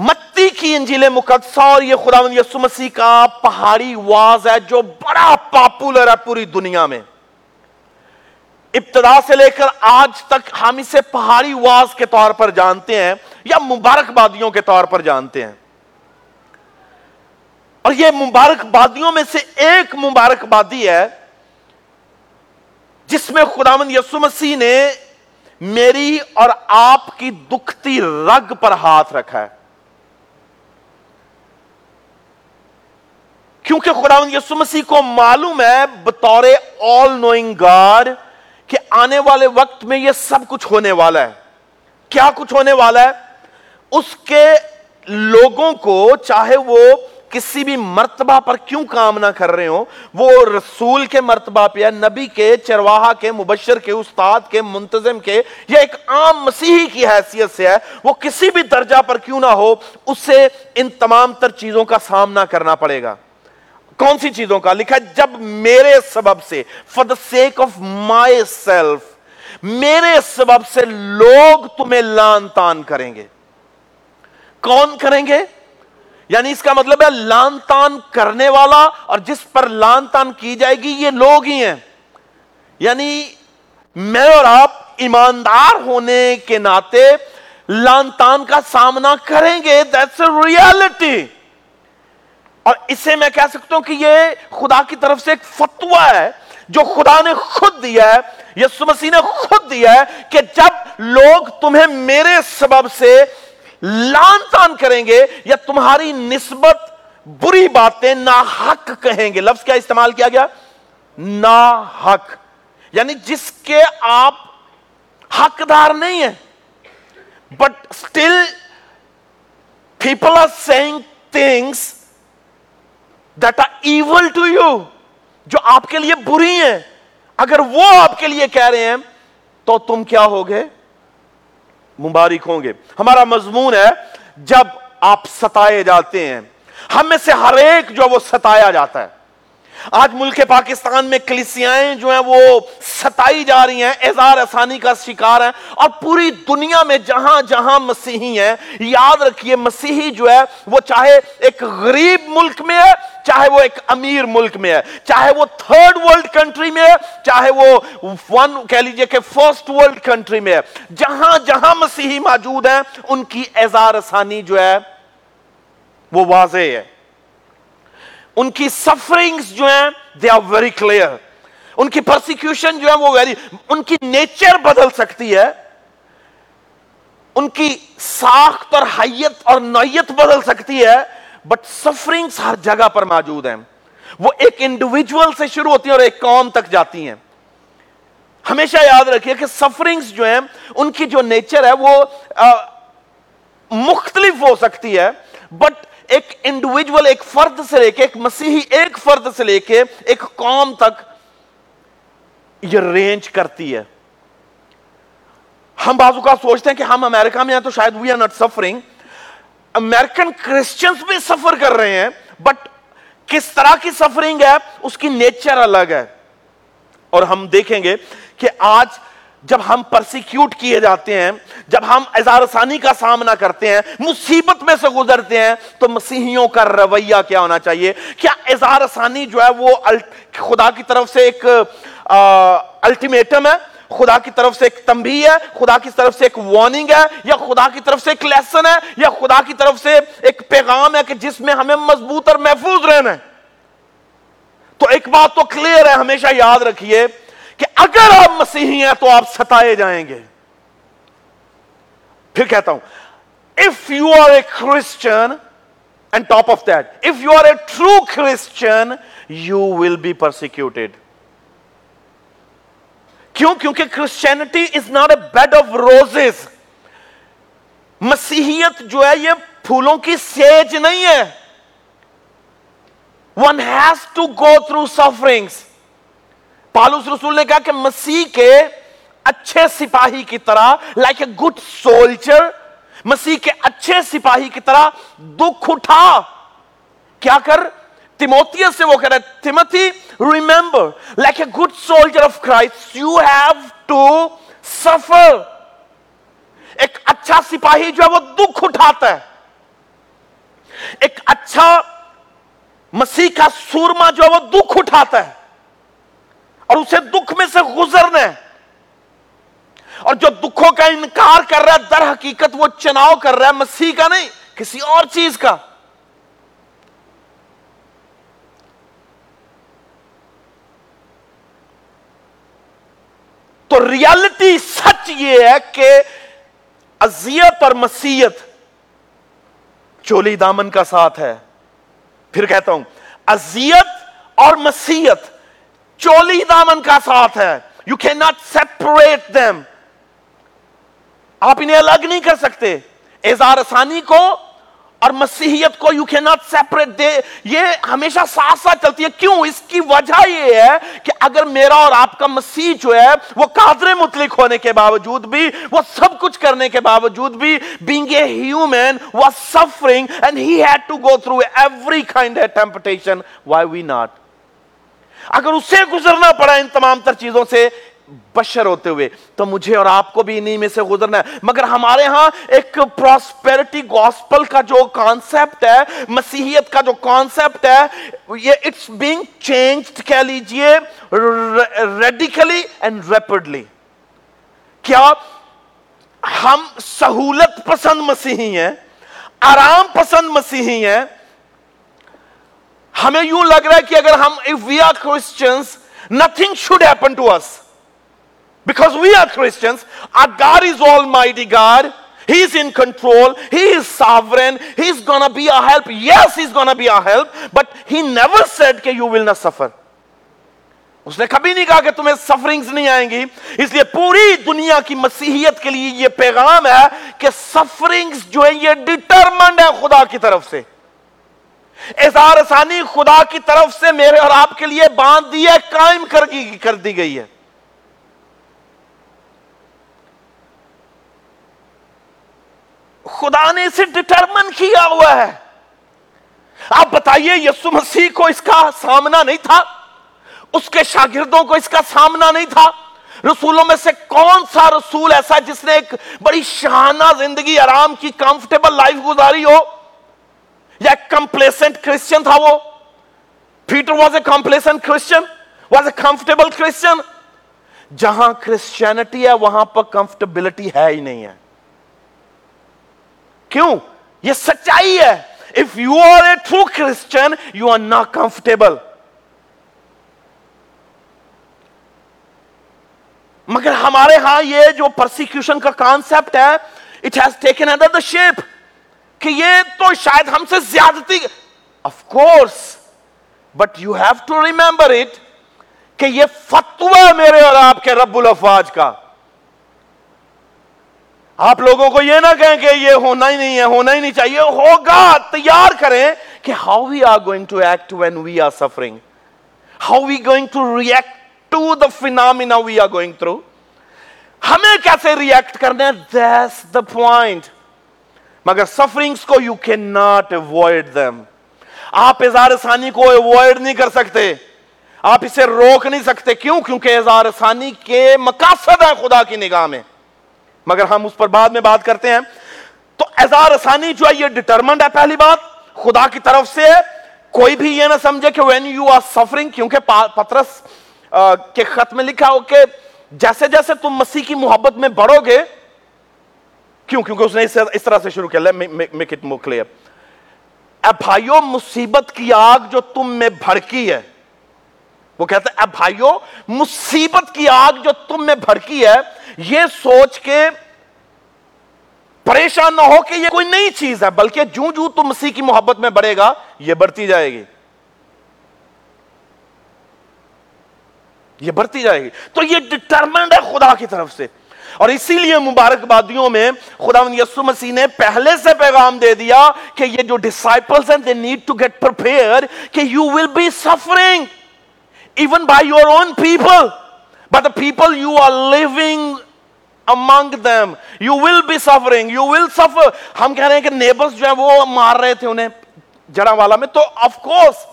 متی کی انجیل مقدس اور یہ خدا یسو مسیح کا پہاڑی واز ہے جو بڑا پاپولر ہے پوری دنیا میں ابتدا سے لے کر آج تک ہم اسے پہاڑی واز کے طور پر جانتے ہیں یا مبارک بادیوں کے طور پر جانتے ہیں اور یہ مبارک بادیوں میں سے ایک مبارک بادی ہے جس میں خدا یسو مسیح نے میری اور آپ کی دکھتی رگ پر ہاتھ رکھا ہے کیونکہ یسو مسیح کو معلوم ہے بطور آل نوئنگ کہ آنے والے وقت میں یہ سب کچھ ہونے والا ہے کیا کچھ ہونے والا ہے اس کے لوگوں کو چاہے وہ کسی بھی مرتبہ پر کیوں کام نہ کر رہے ہوں وہ رسول کے مرتبہ پہ ہے نبی کے چرواہا کے مبشر کے استاد کے منتظم کے یا ایک عام مسیحی کی حیثیت سے ہے وہ کسی بھی درجہ پر کیوں نہ ہو اس سے ان تمام تر چیزوں کا سامنا کرنا پڑے گا کون سی چیزوں کا لکھا جب میرے سبب سے for the sake of myself میرے سبب سے لوگ تمہیں لان تان کریں گے کون کریں گے یعنی اس کا مطلب لان تان کرنے والا اور جس پر لان تان کی جائے گی یہ لوگ ہی ہیں یعنی میں اور آپ ایماندار ہونے کے ناطے لان تان کا سامنا کریں گے ریالٹی اور اسے میں کہہ سکتا ہوں کہ یہ خدا کی طرف سے ایک فتوہ ہے جو خدا نے خود دیا ہے یسو مسیح نے خود دیا ہے کہ جب لوگ تمہیں میرے سبب سے لان تان کریں گے یا تمہاری نسبت بری باتیں ناحق کہیں گے لفظ کیا استعمال کیا گیا ناحق یعنی جس کے آپ حقدار نہیں ہیں but still people are things evil to you جو آپ کے لیے بری ہیں اگر وہ آپ کے لیے کہہ رہے ہیں تو تم کیا ہوگے مبارک ہوں گے ہمارا مضمون ہے جب آپ ستائے جاتے ہیں ہم میں سے ہر ایک جو وہ ستایا جاتا ہے آج ملک پاکستان میں کلیسیائیں جو ہیں وہ ستائی جا رہی ہیں اظہار آسانی کا شکار ہیں اور پوری دنیا میں جہاں جہاں مسیحی ہیں یاد رکھیے مسیحی جو ہے وہ چاہے ایک غریب ملک میں ہے چاہے وہ ایک امیر ملک میں ہے چاہے وہ تھرڈ ورلڈ کنٹری میں ہے چاہے وہ ون کہہ لیجئے کہ فرسٹ ورلڈ کنٹری میں ہے جہاں جہاں مسیحی موجود ہیں ان کی ازار آسانی جو ہے وہ واضح ہے ان کی سفرنگز جو ہیں دے آر ویری کلیئر ان کی پرسیکیوشن جو ہے وہ ویری ان کی نیچر بدل سکتی ہے ان کی ساخت اور حیت اور نوعیت بدل سکتی ہے بٹ سفرنگز ہر جگہ پر موجود ہیں وہ ایک انڈیویجول سے شروع ہوتی ہیں اور ایک قوم تک جاتی ہیں ہمیشہ یاد رکھیے کہ سفرنگز جو ہیں ان کی جو نیچر ہے وہ مختلف ہو سکتی ہے بٹ ایک انڈیویجول ایک فرد سے لے کے ایک مسیحی ایک فرد سے لے کے ایک قوم تک یہ رینج کرتی ہے ہم بازو کا سوچتے ہیں کہ ہم امریکہ میں ہیں تو شاید we are not suffering American Christians بھی سفر کر رہے ہیں بٹ کس طرح کی سفرنگ ہے اس کی نیچر الگ ہے اور ہم دیکھیں گے کہ آج جب ہم پرسیکیوٹ کیے جاتے ہیں جب ہم ثانی کا سامنا کرتے ہیں مصیبت میں سے گزرتے ہیں تو مسیحیوں کا رویہ کیا ہونا چاہیے کیا ثانی جو ہے وہ خدا کی طرف سے ایک الٹیمیٹم ہے خدا کی طرف سے ایک تنبیہ ہے خدا کی طرف سے ایک وارننگ ہے یا خدا کی طرف سے ایک لیسن ہے یا خدا کی طرف سے ایک پیغام ہے کہ جس میں ہمیں مضبوط اور محفوظ رہنا ہے تو ایک بات تو کلیئر ہے ہمیشہ یاد رکھیے کہ اگر آپ مسیحی ہیں تو آپ ستائے جائیں گے پھر کہتا ہوں if you are a Christian and top of that if you are a true Christian you will be persecuted کیوں کیونکہ Christianity is not a bed of roses مسیحیت جو ہے یہ پھولوں کی سیج نہیں ہے one has to go through sufferings پالوس رسول نے کہا کہ مسیح کے اچھے سپاہی کی طرح لائک اے گڈ سولچر مسیح کے اچھے سپاہی کی طرح دکھ اٹھا کیا کر تیموتی سے وہ کہہ رہے تیموتی remember like a good soldier of Christ you have to suffer ایک اچھا سپاہی جو ہے وہ دکھ اٹھاتا ہے ایک اچھا مسیح کا سورما جو ہے وہ دکھ اٹھاتا ہے اور اسے دکھ میں سے گزرنا ہے اور جو دکھوں کا انکار کر رہا ہے در حقیقت وہ چناؤ کر رہا ہے مسیح کا نہیں کسی اور چیز کا تو ریالٹی سچ یہ ہے کہ ازیت اور مسیحت چولی دامن کا ساتھ ہے پھر کہتا ہوں ازیت اور مسیحت چولی دامن کا ساتھ ہے you can not separate them آپ انہیں الگ نہیں کر سکتے ثانی کو اور مسیحیت کو یو کین ناٹ سیپریٹ یہ ہمیشہ ساتھ ساتھ چلتی ہے کیوں اس کی وجہ یہ ہے کہ اگر میرا اور آپ کا مسیح جو ہے وہ قادر مطلق ہونے کے باوجود بھی وہ سب کچھ کرنے کے باوجود بھی being a human suffering had to go through every temptation why we not اگر اسے گزرنا پڑا ان تمام تر چیزوں سے بشر ہوتے ہوئے تو مجھے اور آپ کو بھی انہی میں سے گزرنا ہے مگر ہمارے ہاں ایک پراسپیرٹی گوسپل کا جو کانسپٹ ہے مسیحیت کا جو کانسپٹ ہے یہ اٹس بینگ چینج کہہ لیجئے ریڈیکلی اینڈ ریپڈلی کیا ہم سہولت پسند مسیحی ہیں آرام پسند مسیحی ہیں ہمیں یوں لگ رہا ہے کہ اگر ہم if we are Christians nothing should happen to us because we are Christians our God is almighty God he is in control he is sovereign he is gonna be a help yes he is gonna be a help but he never said کہ you will not suffer اس نے کبھی نہیں کہا کہ تمہیں سفرنگز نہیں آئیں گی اس لیے پوری دنیا کی مسیحیت کے لیے یہ پیغام ہے کہ سفرنگز جو ہیں یہ ڈیٹرمنڈ ہے خدا کی طرف سے اظہسانی خدا کی طرف سے میرے اور آپ کے لیے باندھ دی ہے قائم کر دی کر دی گئی ہے خدا نے اسے ڈٹرمن کیا ہوا ہے آپ بتائیے یسو مسیح کو اس کا سامنا نہیں تھا اس کے شاگردوں کو اس کا سامنا نہیں تھا رسولوں میں سے کون سا رسول ایسا جس نے ایک بڑی شہانہ زندگی آرام کی کمفرٹیبل لائف گزاری ہو یا کمپلیسنٹ کمپلیسنٹ کرسچن کرسچن تھا وہ Peter was was a a Christian جہاں کرسچینٹی ہے وہاں پر کمفرٹیبلٹی ہے ہی نہیں ہے کیوں یہ سچائی ہے if you are a true Christian you are not comfortable مگر ہمارے ہاں یہ جو پرسیکیوشن کا کانسپٹ ہے it has taken other the shape کہ یہ تو شاید ہم سے زیادتی of course but you have to remember it کہ یہ فتوا میرے اور آپ کے رب الافواج کا آپ لوگوں کو یہ نہ کہیں کہ یہ ہونا ہی نہیں ہے ہونا ہی نہیں چاہیے ہوگا تیار کریں کہ how we are going to act when we are suffering how we going to react to the phenomena we are going through ہمیں کیسے ریئیکٹ کرنا ہے دس دا پوائنٹ مگر سفرنگس کو یو کین ناٹ اوائڈ آپ ثانی کو نہیں کر سکتے آپ اسے روک نہیں سکتے کیوں کیونکہ ثانی کے مقاصد ہے خدا کی نگاہ میں مگر ہم اس پر بعد میں بات کرتے ہیں تو ثانی جو ہے یہ ڈٹرمنٹ ہے پہلی بات خدا کی طرف سے کوئی بھی یہ نہ سمجھے کہ وین یو آر سفرنگ کیونکہ پترس کے خط میں لکھا ہو کہ جیسے جیسے تم مسیح کی محبت میں بڑھو گے کیوں کیونکہ اس نے اس طرح سے شروع کیا میک اٹ مور کلیئر اے بھائیو مصیبت کی آگ جو تم میں بھڑکی ہے وہ کہتا ہے اے بھائیو مصیبت کی آگ جو تم میں بھڑکی ہے یہ سوچ کے پریشان نہ ہو کہ یہ کوئی نئی چیز ہے بلکہ جوں جوں تم مسیح کی محبت میں بڑھے گا یہ بڑھتی جائے گی یہ بڑھتی جائے گی تو یہ ڈٹرمنٹ ہے خدا کی طرف سے اور اسی لیے مبارکبادیوں میں خدا یسو مسیح نے پہلے سے پیغام دے دیا کہ یہ جو ڈسائپلس ہیں دے نیڈ ٹو گیٹ پر کہ you will be suffering even by your own people but people you are living among them you will be suffering you will suffer ہم کہہ رہے ہیں کہ نیبرس جو ہے وہ مار رہے تھے انہیں جڑا والا میں تو آف کورس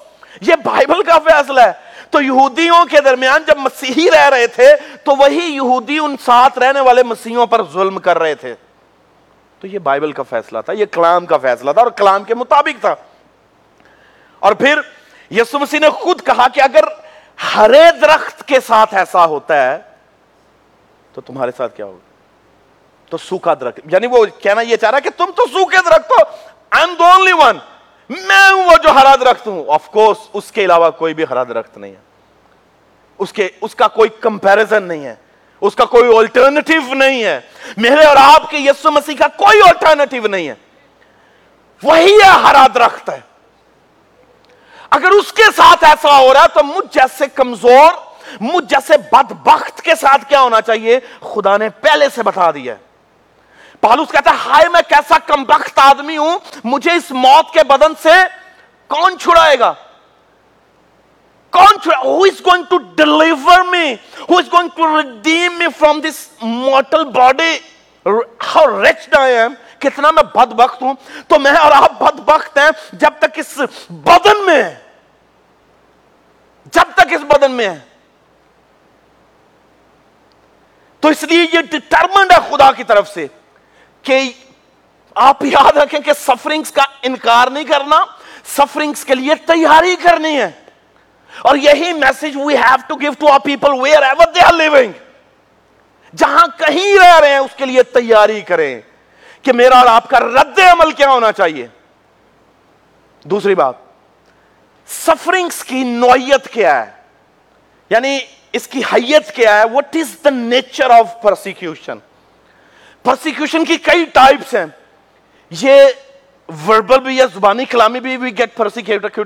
یہ بائبل کا فیصلہ ہے تو یہودیوں کے درمیان جب مسیحی رہ رہے تھے تو وہی یہودی ان ساتھ رہنے والے مسیحوں پر ظلم کر رہے تھے تو یہ بائبل کا فیصلہ تھا یہ کلام کا فیصلہ تھا اور کلام کے مطابق تھا اور پھر یسو مسیح نے خود کہا کہ اگر ہرے درخت کے ساتھ ایسا ہوتا ہے تو تمہارے ساتھ کیا ہوگا تو سوکھا درخت یعنی وہ کہنا یہ چاہ رہا کہ تم تو سوکھے درخت ہو میں ہوں وہ جو حراد رخت آف کورس اس کے علاوہ کوئی بھی حرد رخت نہیں ہے اس کا کوئی کمپیرزن نہیں ہے اس کا کوئی آلٹرنیٹو نہیں ہے میرے اور آپ کے یسو مسیح کا کوئی آلٹرنیٹو نہیں ہے وہی ہرا درخت ہے اگر اس کے ساتھ ایسا ہو رہا ہے تو مجھ جیسے کمزور مجھ جیسے بدبخت کے ساتھ کیا ہونا چاہیے خدا نے پہلے سے بتا دیا ہے پالوس کہتا ہے ہائے میں کیسا کمبخت آدمی ہوں مجھے اس موت کے بدن سے کون چھڑائے گا کون going to going to redeem from this mortal body کتنا میں بد بخت ہوں تو میں اور بد بخت ہیں جب تک اس بدن میں جب تک اس بدن میں ہے تو اس لیے یہ ڈٹرمنڈ ہے خدا کی طرف سے کہ آپ یاد رکھیں کہ سفرنگز کا انکار نہیں کرنا سفرنگز کے لیے تیاری کرنی ہے اور یہی message we have to give to our people where living جہاں کہیں رہ رہے ہیں اس کے لیے تیاری کریں کہ میرا اور آپ کا رد عمل کیا ہونا چاہیے دوسری بات سفرنگس کی نوعیت کیا ہے یعنی اس کی حیت کیا ہے what is the nature of persecution کی کئی ٹائپس ہیں یہ وربل بھی یا زبانی کلامی بھی گیٹ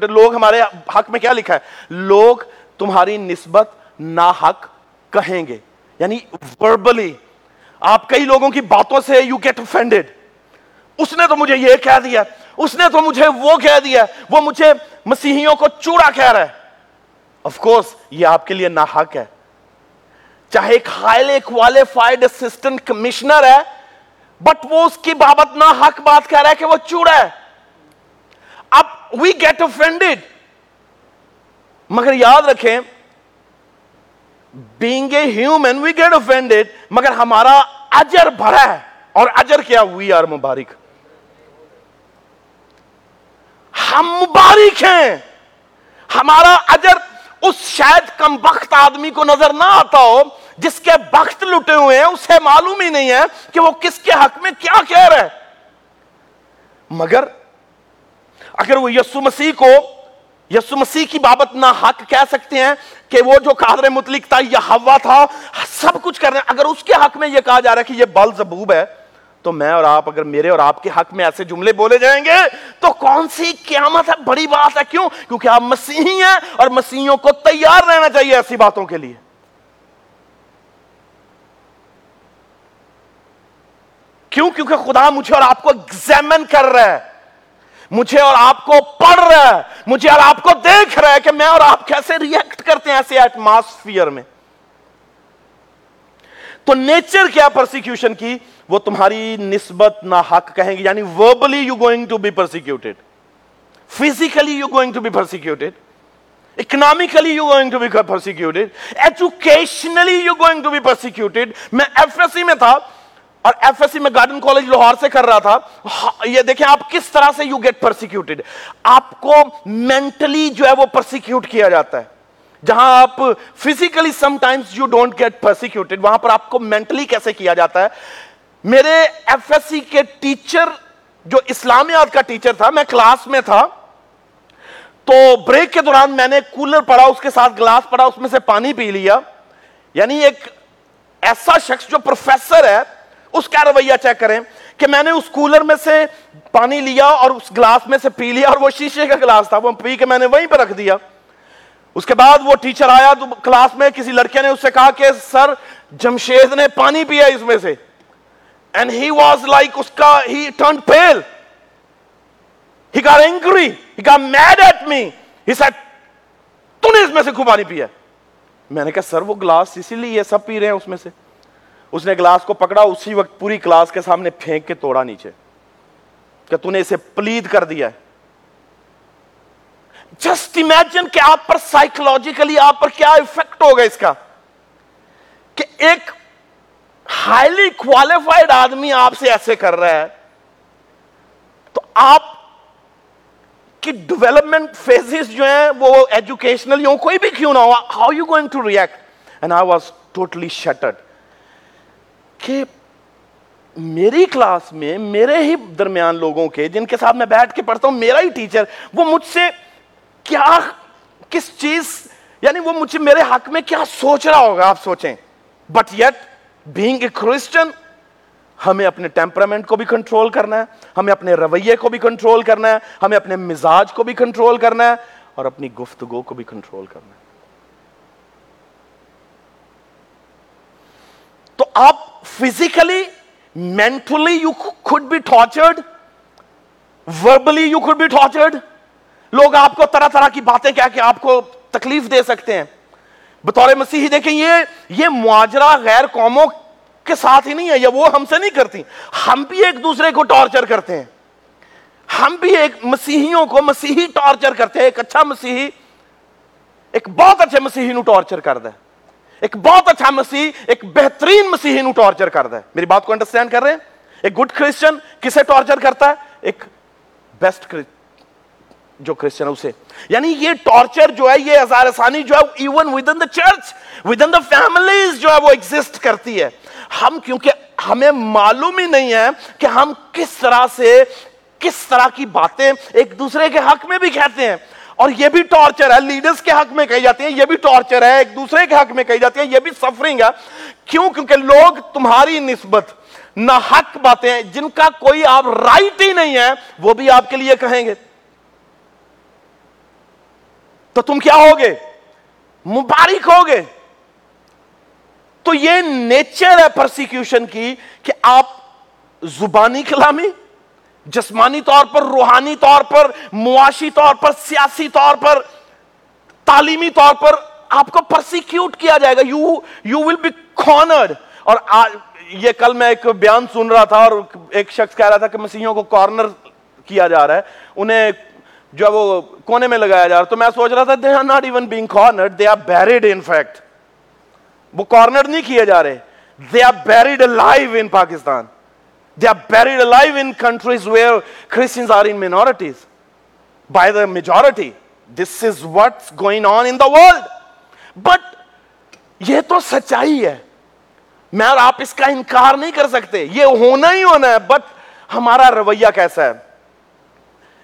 لوگ ہمارے حق میں کیا لکھا ہے لوگ تمہاری نسبت کہیں گے یعنی وربلی آپ کئی لوگوں کی باتوں سے یو گیٹ افینڈیڈ اس نے تو مجھے یہ کہہ دیا اس نے تو مجھے وہ کہہ دیا وہ مجھے مسیحیوں کو چوڑا کہہ رہا ہے آپ کے لیے نا ہے چاہے ایک ہائیلی کوالیفائڈ اسسٹنٹ کمشنر ہے بٹ وہ اس کی بابت نہ حق بات کہہ رہا ہے کہ وہ چوڑا اب وی گیٹ افینڈیڈ مگر یاد رکھیں being a human we get offended مگر ہمارا اجر بھرا ہے اور اجر کیا وی آر مبارک ہم مبارک ہیں ہمارا اجر اس شاید کم وقت آدمی کو نظر نہ آتا ہو جس کے بخت لٹے ہوئے ہیں اسے معلوم ہی نہیں ہے کہ وہ کس کے حق میں کیا کہہ رہا ہے مگر اگر وہ یسو مسیح کو یسو مسیح کی بابت نہ حق کہہ سکتے ہیں کہ وہ جو قادر متلک تھا یا ہوا تھا سب کچھ کر رہے ہیں اگر اس کے حق میں یہ کہا جا رہا ہے کہ یہ بل زبوب ہے تو میں اور آپ اگر میرے اور آپ کے حق میں ایسے جملے بولے جائیں گے تو کون سی قیامت ہے بڑی بات ہے کیوں کیونکہ آپ مسیحی ہیں اور مسیحیوں کو تیار رہنا چاہیے ایسی باتوں کے لیے کیوں کیونکہ خدا مجھے اور آپ کو ایگزامن کر رہا ہے مجھے اور آپ کو پڑھ رہا ہے مجھے اور آپ کو دیکھ رہا ہے کہ میں اور آپ کیسے ریئیکٹ کرتے ہیں ایسے ایٹماسفیئر میں تو نیچر کیا پرسیکیوشن کی وہ تمہاری نسبت نہ حق کہیں گے یعنی verbally you going to be persecuted physically you going to be persecuted economically you going to be persecuted educationally you going to be persecuted میں ایف ایس سی میں تھا اور ایف ایس سی میں گارڈن کالج لاہور سے کر رہا تھا ہاں، یہ دیکھیں آپ کس طرح سے یو گیٹ پرسیکیوٹیڈ آپ کو مینٹلی جو ہے وہ پرسیکیوٹ کیا جاتا ہے جہاں آپ physically sometimes you don't get persecuted وہاں پر آپ کو مینٹلی کیسے کیا جاتا ہے میرے ایف ایس سی کے ٹیچر جو اسلامیات کا ٹیچر تھا میں کلاس میں تھا تو بریک کے دوران میں نے کولر پڑا اس کے ساتھ گلاس پڑا اس میں سے پانی پی لیا یعنی ایک ایسا شخص جو پروفیسر ہے اس کا رویہ چیک کریں کہ میں نے اس کولر میں سے پانی لیا اور اس گلاس میں سے پی لیا اور وہ شیشے کا گلاس تھا وہ پی کے میں نے وہیں پہ رکھ دیا اس کے بعد وہ ٹیچر آیا تو کلاس میں کسی لڑکے نے اس سے کہا کہ سر جمشید نے پانی پیا اس میں سے اینڈ ہی واز لائک اس کا he turn pale he got angry he got mad at me he said تو نے اس میں سے خوب پانی پیا میں نے کہا سر وہ گلاس اسی لیے سب پی رہے ہیں اس میں سے اس نے گلاس کو پکڑا اسی وقت پوری کلاس کے سامنے پھینک کے توڑا نیچے کہ نے اسے پلید کر دیا ہے جسٹ امیجن کہ آپ پر سائیکلوجیکلی آپ پر کیا افیکٹ ہوگا اس کا کہ ایک ہائیلی کوالیفائڈ آدمی آپ سے ایسے کر رہا ہے تو آپ کی ڈیولپمنٹ فیزز جو ہیں وہ ایجوکیشنل ہوں کوئی بھی کیوں نہ ہو how you going to react I was totally shattered کہ میری کلاس میں میرے ہی درمیان لوگوں کے جن کے ساتھ میں بیٹھ کے پڑھتا ہوں میرا ہی ٹیچر وہ مجھ سے کیا کس چیز یعنی وہ مجھے میرے حق میں کیا سوچ رہا ہوگا آپ سوچیں but yet being a Christian ہمیں اپنے ٹیمپرامنٹ کو بھی کنٹرول کرنا ہے ہمیں اپنے رویے کو بھی کنٹرول کرنا ہے ہمیں اپنے مزاج کو بھی کنٹرول کرنا ہے اور اپنی گفتگو کو بھی کنٹرول کرنا ہے تو آپ فزیکلی مینٹلی یو خود بی ٹارچرڈ وربلی یو خود بی ٹارچرڈ لوگ آپ کو طرح طرح کی باتیں کہہ کہ آپ کو تکلیف دے سکتے ہیں بطور مسیحی دیکھیں یہ یہ معاجرہ غیر قوموں کے ساتھ ہی نہیں ہے یہ وہ ہم سے نہیں کرتی ہم بھی ایک دوسرے کو ٹارچر کرتے ہیں ہم بھی ایک مسیحیوں کو مسیحی ٹارچر کرتے ہیں ایک اچھا مسیحی ایک بہت اچھے مسیحی نو ٹارچر کر دے ایک بہت اچھا مسیح ایک بہترین مسیحی نو ٹارچر کرتا ہے میری بات کو انڈرسٹینڈ کر رہے ہیں ایک گڈ کرسچن کسے ٹارچر کرتا ہے ایک بیسٹ جو کرسچن ہے اسے یعنی یہ ٹارچر جو ہے یہ ازار ثانی جو ہے even with in the church with in the families جو ہے وہ ایگزسٹ کرتی ہے ہم کیونکہ ہمیں معلوم ہی نہیں ہے کہ ہم کس طرح سے کس طرح کی باتیں ایک دوسرے کے حق میں بھی کہتے ہیں اور یہ بھی ٹارچر ہے لیڈرز کے حق میں کہی جاتی ہے یہ بھی ٹارچر ہے ایک دوسرے کے حق میں کہی جاتی ہے یہ بھی سفرنگ ہے کیوں کیونکہ لوگ تمہاری نسبت نہ حق باتیں جن کا کوئی آپ رائٹ ہی نہیں ہے وہ بھی آپ کے لیے کہیں گے تو تم کیا ہوگے مبارک ہوگے تو یہ نیچر ہے پرسیکیوشن کی کہ آپ زبانی کلامی جسمانی طور پر روحانی طور پر معاشی طور پر سیاسی طور پر تعلیمی طور پر آپ کو پرسیکیوٹ کیا جائے گا you you will be cornered اور یہ کل میں ایک بیان سن رہا تھا اور ایک شخص کہہ رہا تھا کہ مسیحوں کو کارنر کیا جا رہا ہے انہیں جو وہ کونے میں لگایا جا رہا تو میں سوچ رہا تھا they are not even being corner وہ کارنر نہیں کیے جا رہے they are buried live in Pakistan They are buried alive in countries where majority. This is what's going on in the world. But یہ تو سچائی ہے میں آپ اس کا انکار نہیں کر سکتے یہ ہونا ہی ہونا ہے بٹ ہمارا رویہ کیسا ہے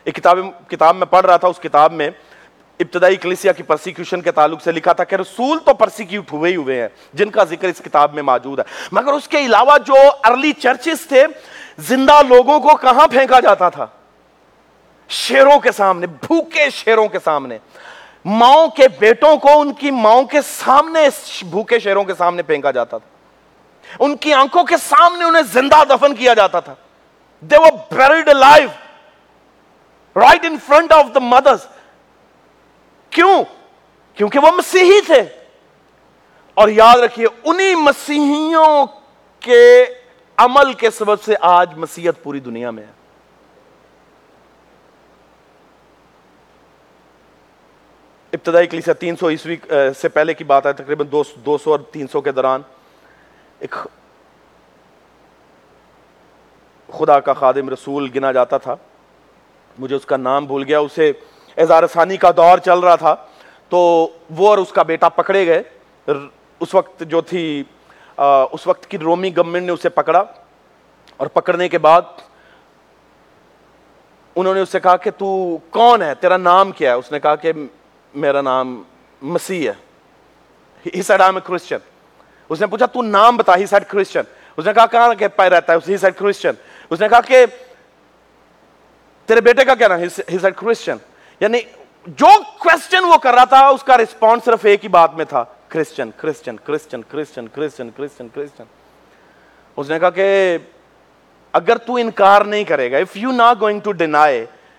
ایک کتاب کتاب میں پڑھ رہا تھا اس کتاب میں ابتدائی کلیسیا کی پرسیکیوشن کے تعلق سے لکھا تھا کہ رسول تو پرسیکیوٹ ہوئے ہی ہوئے ہیں جن کا ذکر اس کتاب میں موجود ہے مگر اس کے علاوہ جو ارلی چرچز تھے زندہ لوگوں کو کہاں پھینکا جاتا تھا شیروں کے سامنے بھوکے شیروں کے سامنے ماؤں کے بیٹوں کو ان کی ماؤں کے سامنے بھوکے شیروں کے سامنے پھینکا جاتا تھا ان کی آنکھوں کے سامنے انہیں زندہ دفن کیا جاتا تھا they've right in front of the mothers کیوں کیونکہ وہ مسیحی تھے اور یاد رکھیے انہی مسیحیوں کے عمل کے سبب سے آج مسیحت پوری دنیا میں ہے ابتدائی اکلیس تین سو عیسوی سے پہلے کی بات ہے تقریباً دو سو اور تین سو کے دوران ایک خدا کا خادم رسول گنا جاتا تھا مجھے اس کا نام بھول گیا اسے اظہار ثانی کا دور چل رہا تھا تو وہ اور اس کا بیٹا پکڑے گئے اس وقت جو تھی اس وقت کی رومی گورنمنٹ نے اسے پکڑا اور پکڑنے کے بعد انہوں نے اسے کہا کہ تو کون ہے تیرا نام کیا ہے اس نے کہا کہ میرا نام مسیح ہے he said I am a Christian اس نے پوچھا تو نام بتا ہی سیڈ کرسچن اس نے کہا کہاں کہ پائے رہتا ہے اس ہی سیڈ کرسچن اس نے کہا کہ تیرے بیٹے کا کیا نام ہی سیڈ کرسچن یعنی جو کوشچن وہ کر رہا تھا اس کا ریسپونس صرف ایک ہی بات میں تھا Christian Christian Christian Christian Christian Christian Christian اس نے کہا کہ اگر تو انکار نہیں کرے گا if you not going to deny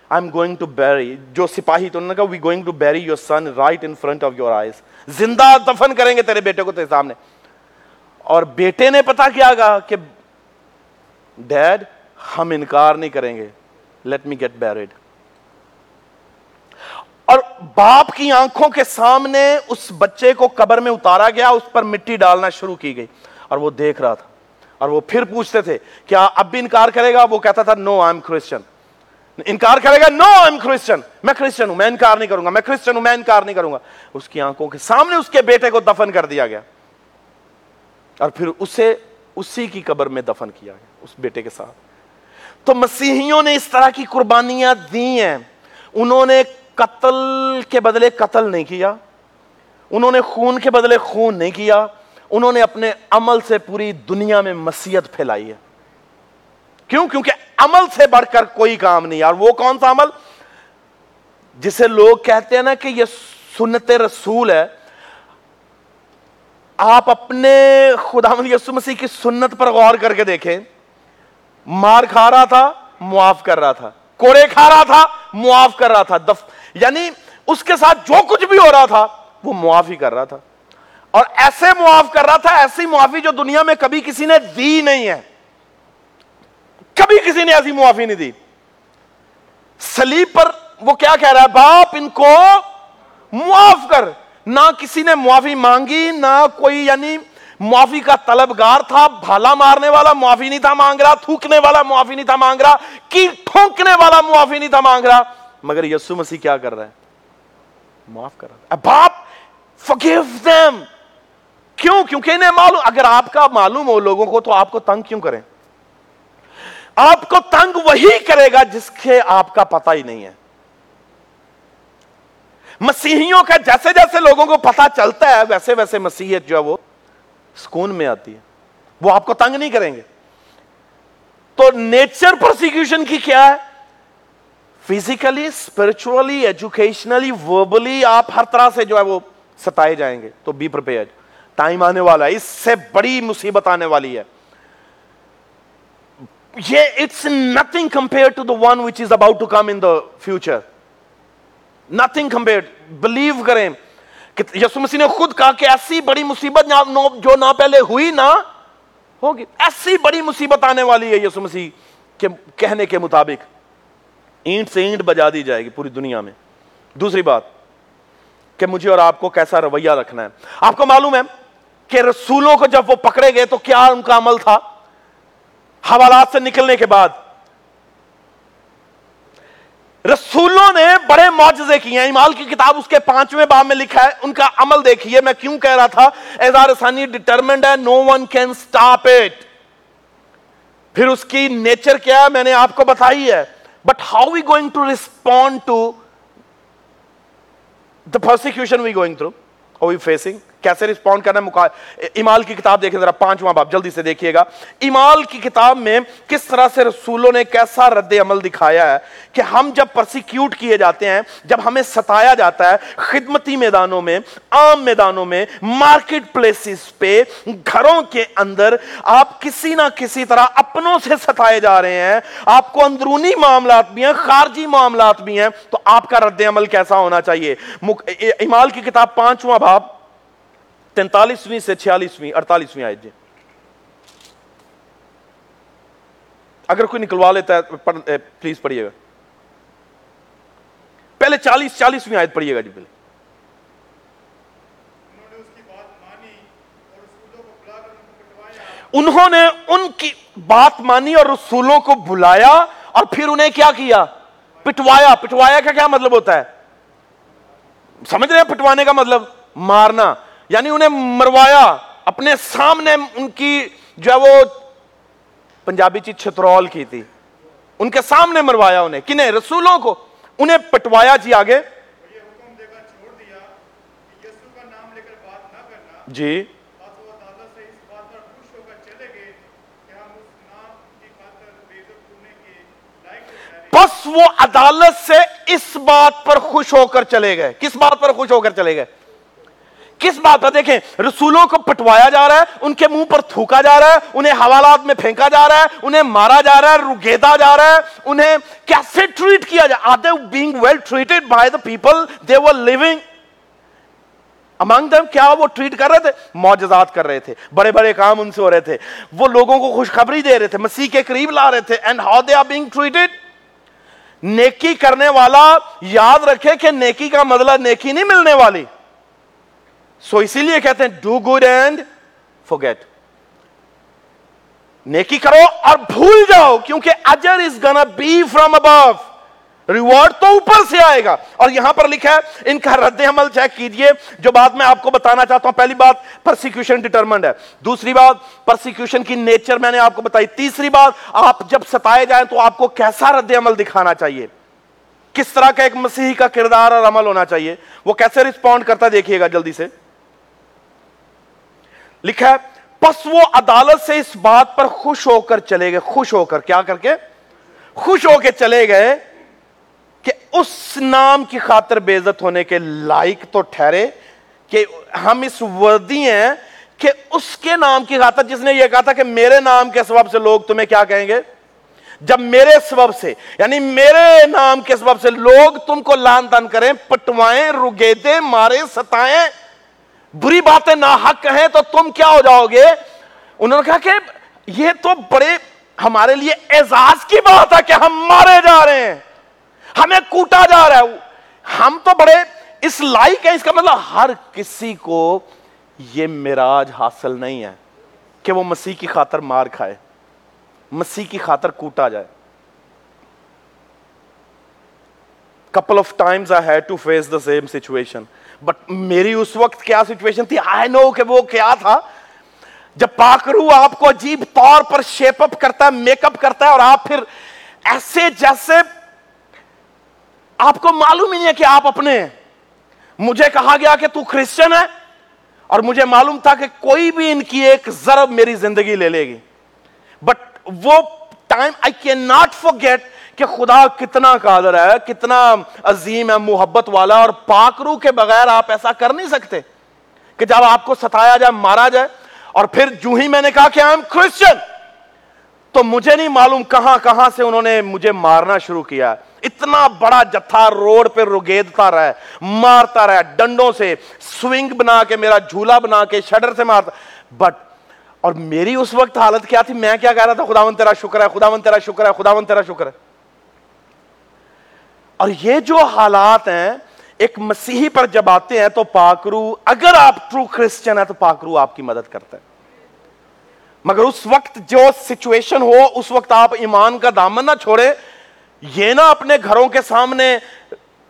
I am going to bury جو سپاہی تو انہوں نے کہا we going to bury your son right in front of your eyes زندہ دفن کریں گے تیرے بیٹے کو تیرے سامنے اور بیٹے نے پتا کیا گا کہ ڈیڈ ہم انکار نہیں کریں گے لیٹ می گیٹ بیریڈ اور باپ کی آنکھوں کے سامنے اس بچے کو قبر میں اتارا گیا اس پر مٹی ڈالنا شروع کی گئی اور وہ دیکھ رہا تھا اور وہ پھر پوچھتے تھے کیا اب بھی انکار کرے گا وہ کہتا تھا نو آئی ایم کرسچن انکار کرے گا نو آئی ایم کرسچن میں کرسچن ہوں میں انکار نہیں کروں گا میں کرسچن ہوں میں انکار نہیں کروں گا اس کی آنکھوں کے سامنے اس کے بیٹے کو دفن کر دیا گیا اور پھر اسے اسی کی قبر میں دفن کیا گیا اس بیٹے کے ساتھ تو مسیحیوں نے اس طرح کی قربانیاں دی ہیں انہوں نے قتل کے بدلے قتل نہیں کیا انہوں نے خون کے بدلے خون نہیں کیا انہوں نے اپنے عمل سے پوری دنیا میں مسیحت پھیلائی ہے کیوں کیونکہ عمل سے بڑھ کر کوئی کام نہیں یار وہ کون سا عمل جسے لوگ کہتے ہیں نا کہ یہ سنت رسول ہے آپ اپنے خدا یسو مسیح کی سنت پر غور کر کے دیکھیں مار کھا رہا تھا معاف کر رہا تھا کوڑے کھا رہا تھا معاف کر رہا تھا دف یعنی اس کے ساتھ جو کچھ بھی ہو رہا تھا وہ معافی کر رہا تھا اور ایسے معاف کر رہا تھا ایسی معافی جو دنیا میں کبھی کسی نے دی نہیں ہے کبھی کسی نے ایسی معافی نہیں دی سلیب پر وہ کیا کہہ رہا ہے باپ ان کو معاف کر نہ کسی نے معافی مانگی نہ کوئی یعنی معافی کا طلبگار تھا بھالا مارنے والا معافی نہیں تھا مانگ رہا تھوکنے والا معافی نہیں تھا مانگ رہا کی ٹھونکنے والا معافی نہیں تھا مانگ رہا مگر یسو مسیح کیا کر رہا ہے معاف کر رہا ہے باپ دیم کیوں کیونکہ انہیں معلوم اگر آپ کا معلوم ہو لوگوں کو تو آپ کو تنگ کیوں کریں آپ کو تنگ وہی کرے گا جس کے آپ کا پتہ ہی نہیں ہے مسیحیوں کا جیسے جیسے لوگوں کو پتہ چلتا ہے ویسے ویسے مسیحیت جو ہے وہ سکون میں آتی ہے وہ آپ کو تنگ نہیں کریں گے تو نیچر کی کیا ہے فزیکلی اسپرچولی ایجوکیشنلی وربلی آپ ہر طرح سے جو ہے وہ ستائے جائیں گے تو بی پر بڑی مصیبت آنے والی ہے یہ it's compare to to the one which is about come in future nothing compare believe کریں یسو مسیح نے خود کہا کہ ایسی بڑی مصیبت جو نہ پہلے ہوئی نہ ہوگی ایسی بڑی مصیبت آنے والی ہے یسو مسیح کے کہنے کے مطابق اینٹ سے اینٹ بجا دی جائے گی پوری دنیا میں دوسری بات کہ مجھے اور آپ کو کیسا رویہ رکھنا ہے آپ کو معلوم ہے کہ رسولوں کو جب وہ پکڑے گئے تو کیا ان کا عمل تھا حوالات سے نکلنے کے بعد رسولوں نے بڑے معجزے کیے ہیں امال کی کتاب اس کے پانچویں باب میں لکھا ہے ان کا عمل دیکھیے میں کیوں کہہ رہا تھا ڈٹرمنڈ ہے no one can stop it پھر اس کی نیچر کیا ہے میں نے آپ کو بتائی ہے But how are we going to respond to the persecution we're going through or we're facing? کیسے رسپونڈ کرنا ہے امال کی کتاب دیکھیں ذرا پانچواں باب جلدی سے دیکھیے گا امال کی کتاب میں کس طرح سے رسولوں نے کیسا رد عمل دکھایا ہے کہ ہم جب پرسیکیوٹ کیے جاتے ہیں جب ہمیں ستایا جاتا ہے خدمتی میدانوں میں عام میدانوں میں مارکیٹ پلیسز پہ گھروں کے اندر آپ کسی نہ کسی طرح اپنوں سے ستائے جا رہے ہیں آپ کو اندرونی معاملات بھی ہیں خارجی معاملات بھی ہیں تو آپ کا رد عمل کیسا ہونا چاہیے امال کی کتاب پانچواں باب تینتالیسویں سے چھیالیسویں اڑتالیسویں آئے جی اگر کوئی نکلوا لیتا ہے پلیز پڑھیے گا پہلے چالیس چالیسویں آیت پڑھیے گا جی پہلے انہوں نے ان کی بات مانی اور رسولوں کو بلایا اور پھر انہیں کیا کیا پٹوایا پٹوایا کا کیا مطلب ہوتا ہے سمجھ رہے ہیں پٹوانے کا مطلب مارنا یعنی انہیں مروایا اپنے سامنے ان کی جو ہے وہ پنجابی چیز چھترول کی تھی ان کے سامنے مروایا انہیں کنہیں رسولوں کو انہیں پٹوایا جی آگے جی بس وہ عدالت سے اس بات پر خوش ہو کر چلے گئے کس بات پر خوش ہو کر چلے گئے کس بات پر دیکھیں رسولوں کو پٹوایا جا رہا ہے ان کے منہ پر تھوکا جا رہا ہے انہیں حوالات میں پھینکا جا رہا ہے انہیں مارا جا رہا ہے رگیدا جا رہا ہے انہیں کیسے ٹریٹ کیا جا are they being well treated by the people they were living among them کیا وہ ٹریٹ کر رہے تھے معجزات کر رہے تھے بڑے بڑے کام ان سے ہو رہے تھے وہ لوگوں کو خوشخبری دے رہے تھے مسیح کے قریب لا رہے تھے and how they are being treated نیکی کرنے والا یاد رکھے کہ نیکی کا مطلب نیکی نہیں ملنے والی سو اسی لیے کہتے ہیں do good and forget get نیکی کرو اور بھول جاؤ کیونکہ اجر از گنا بی فرام ابو ریوارڈ تو اوپر سے آئے گا اور یہاں پر لکھا ہے ان کا رد عمل چیک کیجیے جو بات میں آپ کو بتانا چاہتا ہوں پہلی بات پرسیکیوشن ڈیٹرمنڈ ہے دوسری بات پرسیکیوشن کی نیچر میں نے آپ کو بتائی تیسری بات آپ جب ستائے جائیں تو آپ کو کیسا رد عمل دکھانا چاہیے کس طرح کا ایک مسیحی کا کردار اور عمل ہونا چاہیے وہ کیسے رسپونڈ کرتا دیکھیے گا جلدی سے لکھا ہے پس وہ عدالت سے اس بات پر خوش ہو کر چلے گئے خوش ہو کر کیا کر کے خوش ہو کے چلے گئے کہ اس نام کی خاطر بے عزت ہونے کے لائق تو ٹھہرے کہ ہم اس وردی ہیں کہ اس کے نام کی خاطر جس نے یہ کہا تھا کہ میرے نام کے سبب سے لوگ تمہیں کیا کہیں گے جب میرے سبب سے یعنی میرے نام کے سبب سے لوگ تم کو لان تان کریں پٹوائیں رگیدیں مارے ستائیں بری باتیں نہ حق کہیں تو تم کیا ہو جاؤ گے انہوں نے کہا کہ یہ تو بڑے ہمارے لیے اعزاز کی بات ہے کہ ہم مارے جا رہے ہیں ہمیں کوٹا جا رہا ہے ہم تو بڑے اس لائک ہیں اس کا مطلب ہر کسی کو یہ مراج حاصل نہیں ہے کہ وہ مسیح کی خاطر مار کھائے مسیح کی خاطر کوٹا جائے couple of times I had to face the same situation but میری اس وقت کیا سچویشن تھی آئی نو کہ وہ کیا تھا جب پاکرو آپ کو عجیب طور پر شیپ اپ کرتا ہے میک اپ کرتا ہے اور آپ پھر ایسے جیسے آپ کو معلوم ہی نہیں ہے کہ آپ اپنے ہیں مجھے کہا گیا کہ تو کرسچن ہے اور مجھے معلوم تھا کہ کوئی بھی ان کی ایک ضرب میری زندگی لے لے گی بٹ وہ time I can not forget کہ خدا کتنا قادر ہے کتنا عظیم ہے محبت والا اور پاک روح کے بغیر آپ ایسا کر نہیں سکتے کہ جب آپ کو ستایا جائے مارا جائے اور پھر جو ہی میں نے کہا کہ ایم کرسچن تو مجھے نہیں معلوم کہاں کہاں سے انہوں نے مجھے مارنا شروع کیا اتنا بڑا جتھا روڈ پہ رگیدتا رہا ہے مارتا رہا ہے ڈنڈوں سے سوئنگ بنا کے میرا جھولا بنا کے شڈر سے مارتا بٹ اور میری اس وقت حالت کیا تھی میں کیا کہہ رہا تھا خداون تیرا شکر ہے خداون تیرا شکر ہے خداون تیرا شکر ہے اور یہ جو حالات ہیں ایک مسیحی پر جب آتے ہیں تو پاکرو اگر آپ ٹرو کرسچن ہیں تو پاکرو آپ کی مدد کرتے مگر اس وقت جو سچویشن ہو اس وقت آپ ایمان کا دامن نہ چھوڑے یہ نہ اپنے گھروں کے سامنے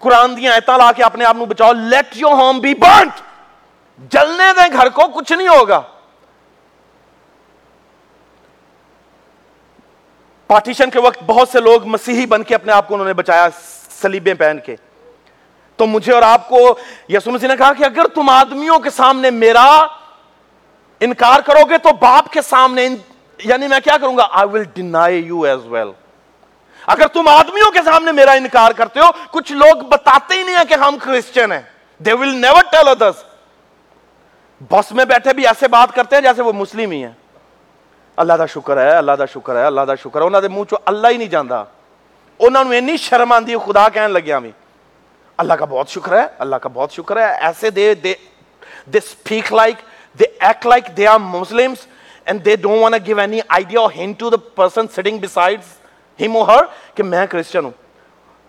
قرآن دیا ایپ بچاؤ let your home be burnt جلنے دیں گھر کو کچھ نہیں ہوگا پارٹیشن کے وقت بہت سے لوگ مسیحی بن کے اپنے آپ کو انہوں نے بچایا سلیبیں پہن کے تو مجھے اور آپ کو یسو مسیح نے کہا کہ اگر تم آدمیوں کے سامنے میرا انکار کرو گے تو باپ کے سامنے یعنی میں کیا کروں گا I will deny you as well اگر تم آدمیوں کے سامنے میرا انکار کرتے ہو کچھ لوگ بتاتے ہی نہیں ہیں کہ ہم کرسچن ہیں they will never tell others bus میں بیٹھے بھی ایسے بات کرتے ہیں جیسے وہ مسلم ہی ہیں اللہ دا شکر ہے اللہ دا شکر ہے اللہ دا شکر ہے انہوں نے منہ چو اللہ ہی نہیں جانتا شرم آتی خدا کہ اللہ کا بہت شکر ہے اللہ کا بہت شکر ہے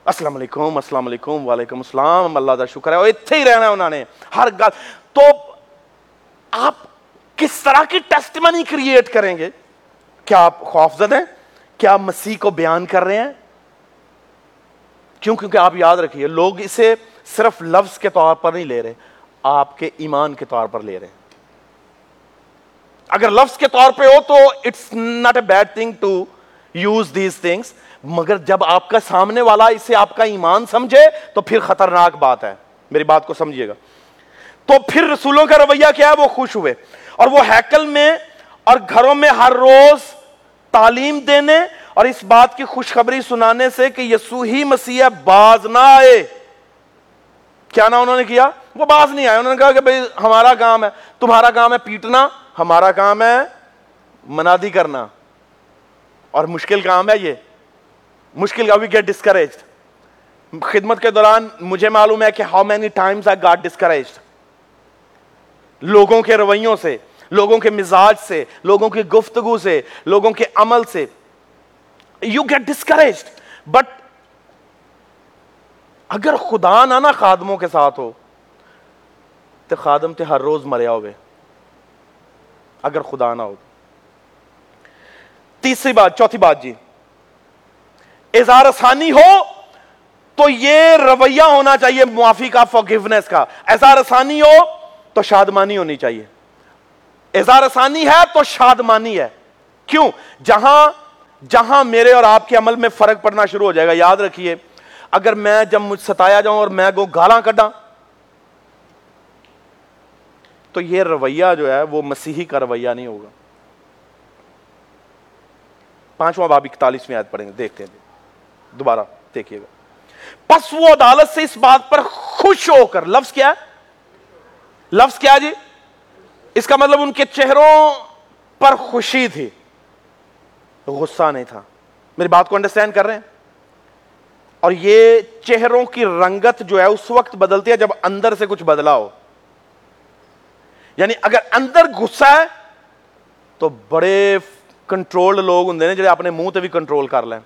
السلام علیکم وعلیکم السلام اللہ کا شکر ہے رہنا انہوں نے ہر گل تو آپ کس طرح کی کیا مسیح کو بیان کر رہے ہیں کیوں کیونکہ آپ یاد رکھیے لوگ اسے صرف لفظ کے طور پر نہیں لے رہے آپ کے ایمان کے طور پر لے رہے اگر لفظ کے طور پہ ہو تو it's not a bad thing to use these things مگر جب آپ کا سامنے والا اسے آپ کا ایمان سمجھے تو پھر خطرناک بات ہے میری بات کو سمجھیے گا تو پھر رسولوں کا رویہ کیا ہے وہ خوش ہوئے اور وہ ہیکل میں اور گھروں میں ہر روز تعلیم دینے اور اس بات کی خوشخبری سنانے سے کہ یسوہی مسیح باز نہ آئے کیا نہ انہوں نے کیا وہ باز نہیں آئے انہوں نے کہا کہ بھائی ہمارا کام ہے تمہارا کام ہے پیٹنا ہمارا کام ہے منادی کرنا اور مشکل کام ہے یہ مشکل کا وی گیٹ ڈسکریج خدمت کے دوران مجھے معلوم ہے کہ how many times I got discourage لوگوں کے رویوں سے لوگوں کے مزاج سے لوگوں کی گفتگو سے لوگوں کے عمل سے یو گیٹ ڈسکریجڈ بٹ اگر خدا نہ نا خادموں کے ساتھ ہو تو خادم تو ہر روز مریا ہوئے اگر خدا نہ ہو تیسری بات چوتھی بات جی اظہار آسانی ہو تو یہ رویہ ہونا چاہیے معافی کا فو کا اظہار آسانی ہو تو شادمانی ہونی چاہیے اظہار آسانی ہے تو شادمانی ہے کیوں جہاں جہاں میرے اور آپ کے عمل میں فرق پڑنا شروع ہو جائے گا یاد رکھیے اگر میں جب مجھ ستایا جاؤں اور میں گو گالاں کٹاں تو یہ رویہ جو ہے وہ مسیحی کا رویہ نہیں ہوگا پانچواں باب اکتالیس میں یاد پڑیں گے دیکھتے ہیں دوبارہ دیکھیے گا پس وہ عدالت سے اس بات پر خوش ہو کر لفظ کیا ہے لفظ کیا جی اس کا مطلب ان کے چہروں پر خوشی تھی غصہ نہیں تھا میری بات کو انڈرسٹینڈ کر رہے ہیں اور یہ چہروں کی رنگت جو ہے اس وقت بدلتی ہے جب اندر سے کچھ بدلا ہو یعنی اگر اندر غصہ ہے تو بڑے کنٹرول لوگ ہوں اپنے منہ تے بھی کنٹرول کر لیں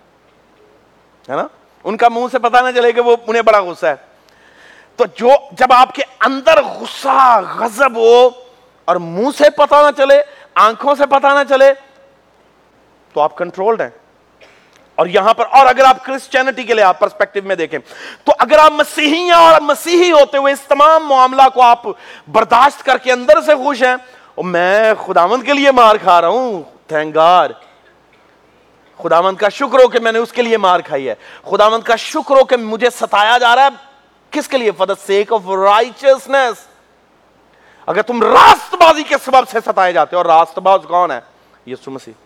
ہے نا ان کا منہ سے پتا نہ چلے کہ وہ انہیں بڑا غصہ ہے تو جو جب آپ کے اندر غصہ غضب ہو اور منہ سے پتا نہ چلے آنکھوں سے پتا نہ چلے تو آپ کنٹرولڈ ہیں اور یہاں پر اور اگر آپ کرسچینٹی کے لیے آپ پرسپیکٹو میں دیکھیں تو اگر آپ مسیحی ہیں اور مسیحی ہوتے ہوئے اس تمام معاملہ کو آپ برداشت کر کے اندر سے خوش ہیں اور میں خداوند کے لیے مار کھا رہا ہوں تھینک گاڈ خداوند کا شکر ہو کہ میں نے اس کے لیے مار کھائی ہے خداوند کا شکر ہو کہ مجھے ستایا جا رہا ہے کس کے لیے فار دا سیک آف رائچسنس اگر تم راست بازی کے سبب سے ستائے جاتے ہو اور راست باز کون ہے یسو مسیح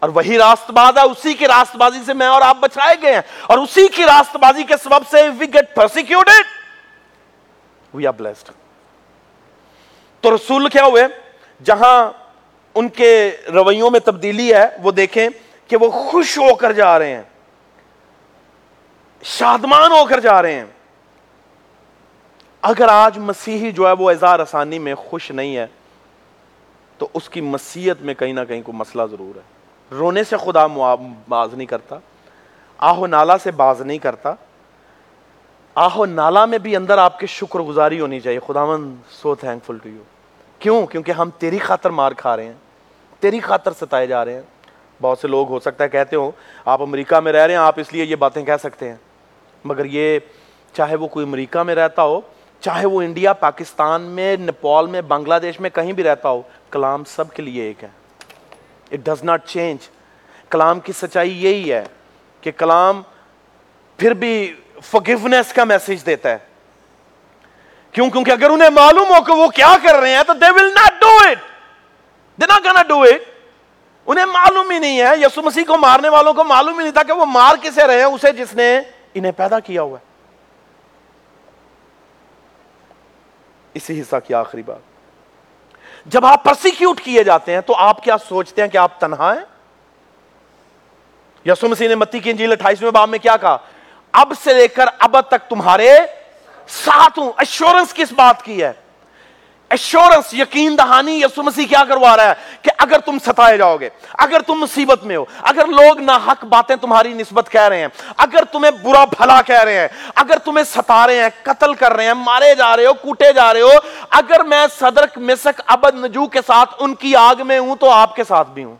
اور وہی راست باز ہے اسی کی راست بازی سے میں اور آپ بچائے گئے ہیں اور اسی کی راست بازی کے سبب سے تو رسول کیا ہوئے جہاں ان کے رویوں میں تبدیلی ہے وہ دیکھیں کہ وہ خوش ہو کر جا رہے ہیں شادمان ہو کر جا رہے ہیں اگر آج مسیحی جو ہے وہ اظہار آسانی میں خوش نہیں ہے تو اس کی مسیحت میں کہیں نہ کہیں کوئی مسئلہ ضرور ہے رونے سے خدا باز نہیں کرتا آہو نالا سے باز نہیں کرتا آہو نالا میں بھی اندر آپ کے شکر گزاری ہونی چاہیے خدا من so thankful to you کیوں کیونکہ ہم تیری خاطر مار کھا رہے ہیں تیری خاطر ستائے جا رہے ہیں بہت سے لوگ ہو سکتا ہے کہتے ہو آپ امریکہ میں رہ رہے ہیں آپ اس لیے یہ باتیں کہہ سکتے ہیں مگر یہ چاہے وہ کوئی امریکہ میں رہتا ہو چاہے وہ انڈیا پاکستان میں نیپال میں بنگلہ دیش میں کہیں بھی رہتا ہو کلام سب کے لیے ایک ہے ڈز ناٹ چینج کلام کی سچائی یہی ہے کہ کلام پھر بھی فگیونیس کا میسج دیتا ہے کیوں کیونکہ اگر انہیں معلوم ہو کہ وہ کیا کر رہے ہیں تو they will not do it do it انہیں معلوم ہی نہیں ہے یسو مسیح کو مارنے والوں کو معلوم ہی نہیں تھا کہ وہ مار کسے رہے ہیں اسے جس نے انہیں پیدا کیا ہوا ہے اسی حصہ کی آخری بات جب آپ پرسیکیوٹ کیے جاتے ہیں تو آپ کیا سوچتے ہیں کہ آپ تنہا ہیں یسو مسیح نے متی کی انجیل اٹھائیسویں باب میں کیا کہا اب سے لے کر اب تک تمہارے ساتھ ہوں ایشورنس کس بات کی ہے ایشورنس یقین دہانی یسو مسیح کیا کروا رہا ہے کہ اگر تم ستائے جاؤ گے اگر تم مصیبت میں ہو اگر لوگ ناحق باتیں تمہاری نسبت کہہ رہے ہیں اگر تمہیں برا بھلا کہہ رہے ہیں اگر تمہیں ستا رہے ہیں قتل کر رہے ہیں مارے جا رہے ہو کوٹے جا رہے ہو اگر میں صدر مسک ابد نجو کے ساتھ ان کی آگ میں ہوں تو آپ کے ساتھ بھی ہوں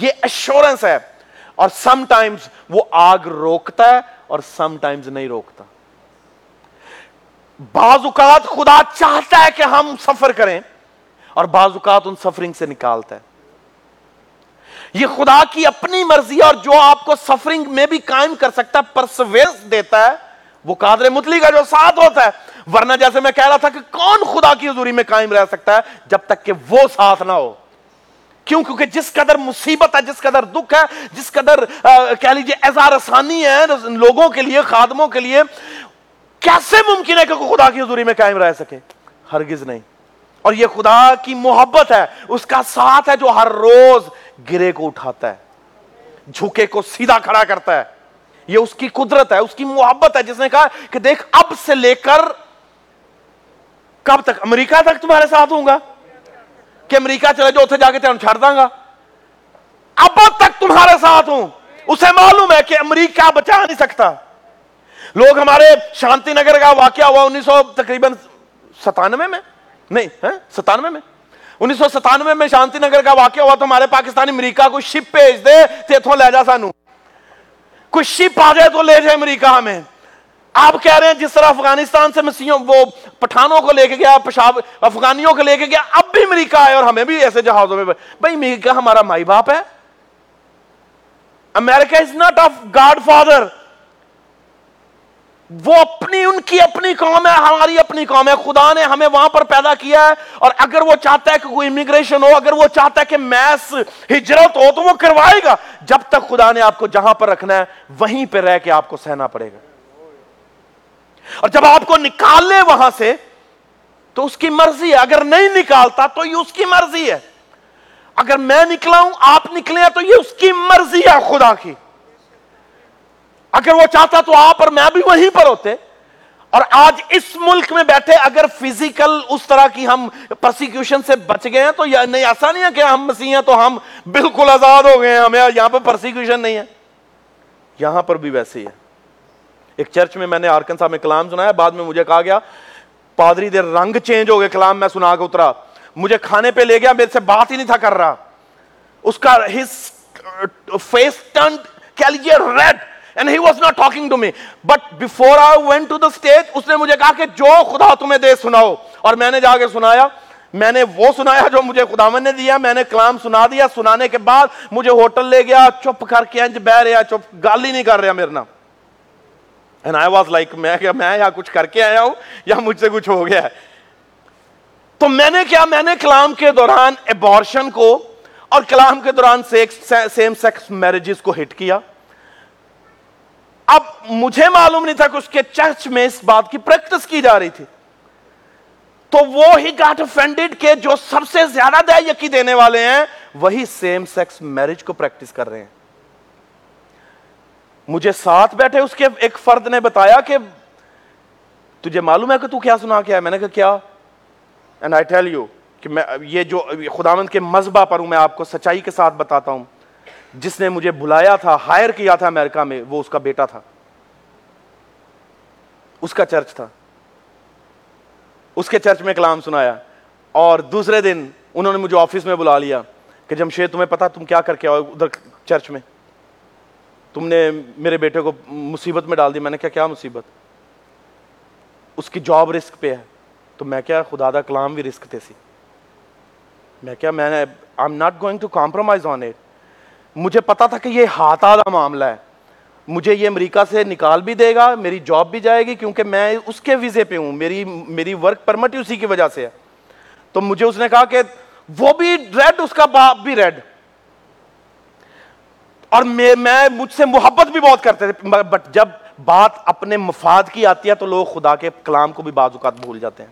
یہ ایشورنس ہے اور سم ٹائمز وہ آگ روکتا ہے اور سم ٹائمز نہیں روکتا بعض اوقات خدا چاہتا ہے کہ ہم سفر کریں اور بعض اوقات ان سفرنگ سے نکالتا ہے یہ خدا کی اپنی مرضی اور جو آپ کو سفرنگ میں بھی قائم کر سکتا ہے پرسویس دیتا ہے وہ قادر متلی کا جو ساتھ ہوتا ہے ورنہ جیسے میں کہہ رہا تھا کہ کون خدا کی حضوری میں قائم رہ سکتا ہے جب تک کہ وہ ساتھ نہ ہو کیوں کیونکہ جس قدر مصیبت ہے جس قدر دکھ ہے جس قدر کہہ لیجیے ازارسانی ہے لوگوں کے لیے خادموں کے لیے کیسے ممکن ہے کہ خدا کی حضوری میں قائم رہ سکے ہرگز نہیں اور یہ خدا کی محبت ہے اس کا ساتھ ہے جو ہر روز گرے کو اٹھاتا ہے جھکے کو سیدھا کھڑا کرتا ہے یہ اس کی قدرت ہے اس کی محبت ہے جس نے کہا کہ دیکھ اب سے لے کر کب تک امریکہ تک تمہارے ساتھ ہوں گا کہ امریکہ چلے جو اتھے جا کے چھڑ داں گا اب تک تمہارے ساتھ ہوں اسے معلوم ہے کہ امریکہ بچا نہیں سکتا لوگ ہمارے شانتی نگر کا واقعہ ہوا انیس سو تقریباً ستانوے میں نہیں ہاں، ستانوے میں انیس سو ستانوے میں شانتی نگر کا واقعہ ہوا تو ہمارے پاکستانی امریکہ کو شپ بھیج دے تھو لے جا سانو کچھ شپ آ جائے تو لے جائے امریکہ ہمیں آپ کہہ رہے ہیں جس طرح افغانستان سے مسیحوں وہ پٹھانوں کو لے کے گیا پشاب افغانیوں کو لے کے گیا اب بھی امریکہ آئے اور ہمیں بھی ایسے جہازوں میں بھائی امریکہ ہمارا مائی باپ ہے امریکہ is not of God father وہ اپنی ان کی اپنی قوم ہے ہماری اپنی قوم ہے خدا نے ہمیں وہاں پر پیدا کیا ہے اور اگر وہ چاہتا ہے کہ کوئی امیگریشن ہو اگر وہ چاہتا ہے کہ میس ہجرت ہو تو وہ کروائے گا جب تک خدا نے آپ کو جہاں پر رکھنا ہے وہیں پہ رہ کے آپ کو سہنا پڑے گا اور جب آپ کو نکال لے وہاں سے تو اس کی مرضی ہے اگر نہیں نکالتا تو یہ اس کی مرضی ہے اگر میں نکلا ہوں آپ نکلے ہیں تو یہ اس کی مرضی ہے خدا کی اگر وہ چاہتا تو آپ اور میں بھی وہیں پر ہوتے اور آج اس ملک میں بیٹھے اگر فزیکل اس طرح کی ہم پرسیکیوشن سے بچ گئے ہیں تو نہیں ایسا نہیں ہے کہ ہم مسیح ہیں تو ہم بالکل آزاد ہو گئے ہیں ہمیں یہاں یہاں پہ پرسیکیوشن نہیں ہے ہے پر بھی ویسے ہی ایک چرچ میں میں نے آرکن صاحب میں کلام سنایا بعد میں مجھے کہا گیا پادری دے رنگ چینج ہو گئے کلام میں سنا کے اترا مجھے کھانے پہ لے گیا میرے سے بات ہی نہیں تھا کر رہا اس کا ہس فیس کہہ لیجیے red he was not talking to me but before I went to the stage اس نے کہا کہ جو خدا تمہیں دے سناؤ اور میں نے جا کے سنایا میں نے وہ سنایا جو مجھے خدا من نے دیا میں نے کلام سنا دیا سنانے کے بعد مجھے ہوٹل لے گیا چپ کر کے انج بہ رہا گال ہی نہیں کر رہا میرے نام اینڈ آئی واز لائک میں میں یا کچھ کر کے آیا ہوں یا مجھ سے کچھ ہو گیا ہے تو میں نے کیا میں نے کلام کے دوران ابارشن کو اور کلام کے دوران سیم سیکس میرجز کو ہٹ کیا اب مجھے معلوم نہیں تھا کہ اس کے چرچ میں اس بات کی پریکٹس کی جا رہی تھی تو وہ ہی گاٹ افینڈیڈ کے جو سب سے زیادہ دہ یقین دینے والے ہیں وہی سیم سیکس میرج کو پریکٹس کر رہے ہیں مجھے ساتھ بیٹھے اس کے ایک فرد نے بتایا کہ تجھے معلوم ہے کہ تو کیا سنا کیا ہے میں نے کہا کیا کہ یہ جو مند کے مذبح پر ہوں میں آپ کو سچائی کے ساتھ بتاتا ہوں جس نے مجھے بلایا تھا ہائر کیا تھا امریکہ میں وہ اس کا بیٹا تھا اس کا چرچ تھا اس کے چرچ میں کلام سنایا اور دوسرے دن انہوں نے مجھے آفس میں بلا لیا کہ جمشید تمہیں پتا تم کیا کر کے ادھر چرچ میں تم نے میرے بیٹے کو مصیبت میں ڈال دی میں نے کہا کیا مصیبت اس کی جاب رسک پہ ہے تو میں کیا خدا دا کلام بھی رسک تھے سی میں کیا میں نے I am not going to compromise on it مجھے پتا تھا کہ یہ ہاتھ آدھا معاملہ ہے مجھے یہ امریکہ سے نکال بھی دے گا میری جاب بھی جائے گی کیونکہ میں اس کے ویزے پہ ہوں میری میری ورک پرمٹ اسی کی وجہ سے ہے تو مجھے اس نے کہا کہ وہ بھی ریڈ اس کا باپ بھی ریڈ اور میں مجھ سے محبت بھی بہت کرتے تھے بٹ جب بات اپنے مفاد کی آتی ہے تو لوگ خدا کے کلام کو بھی بعض اوقات بھول جاتے ہیں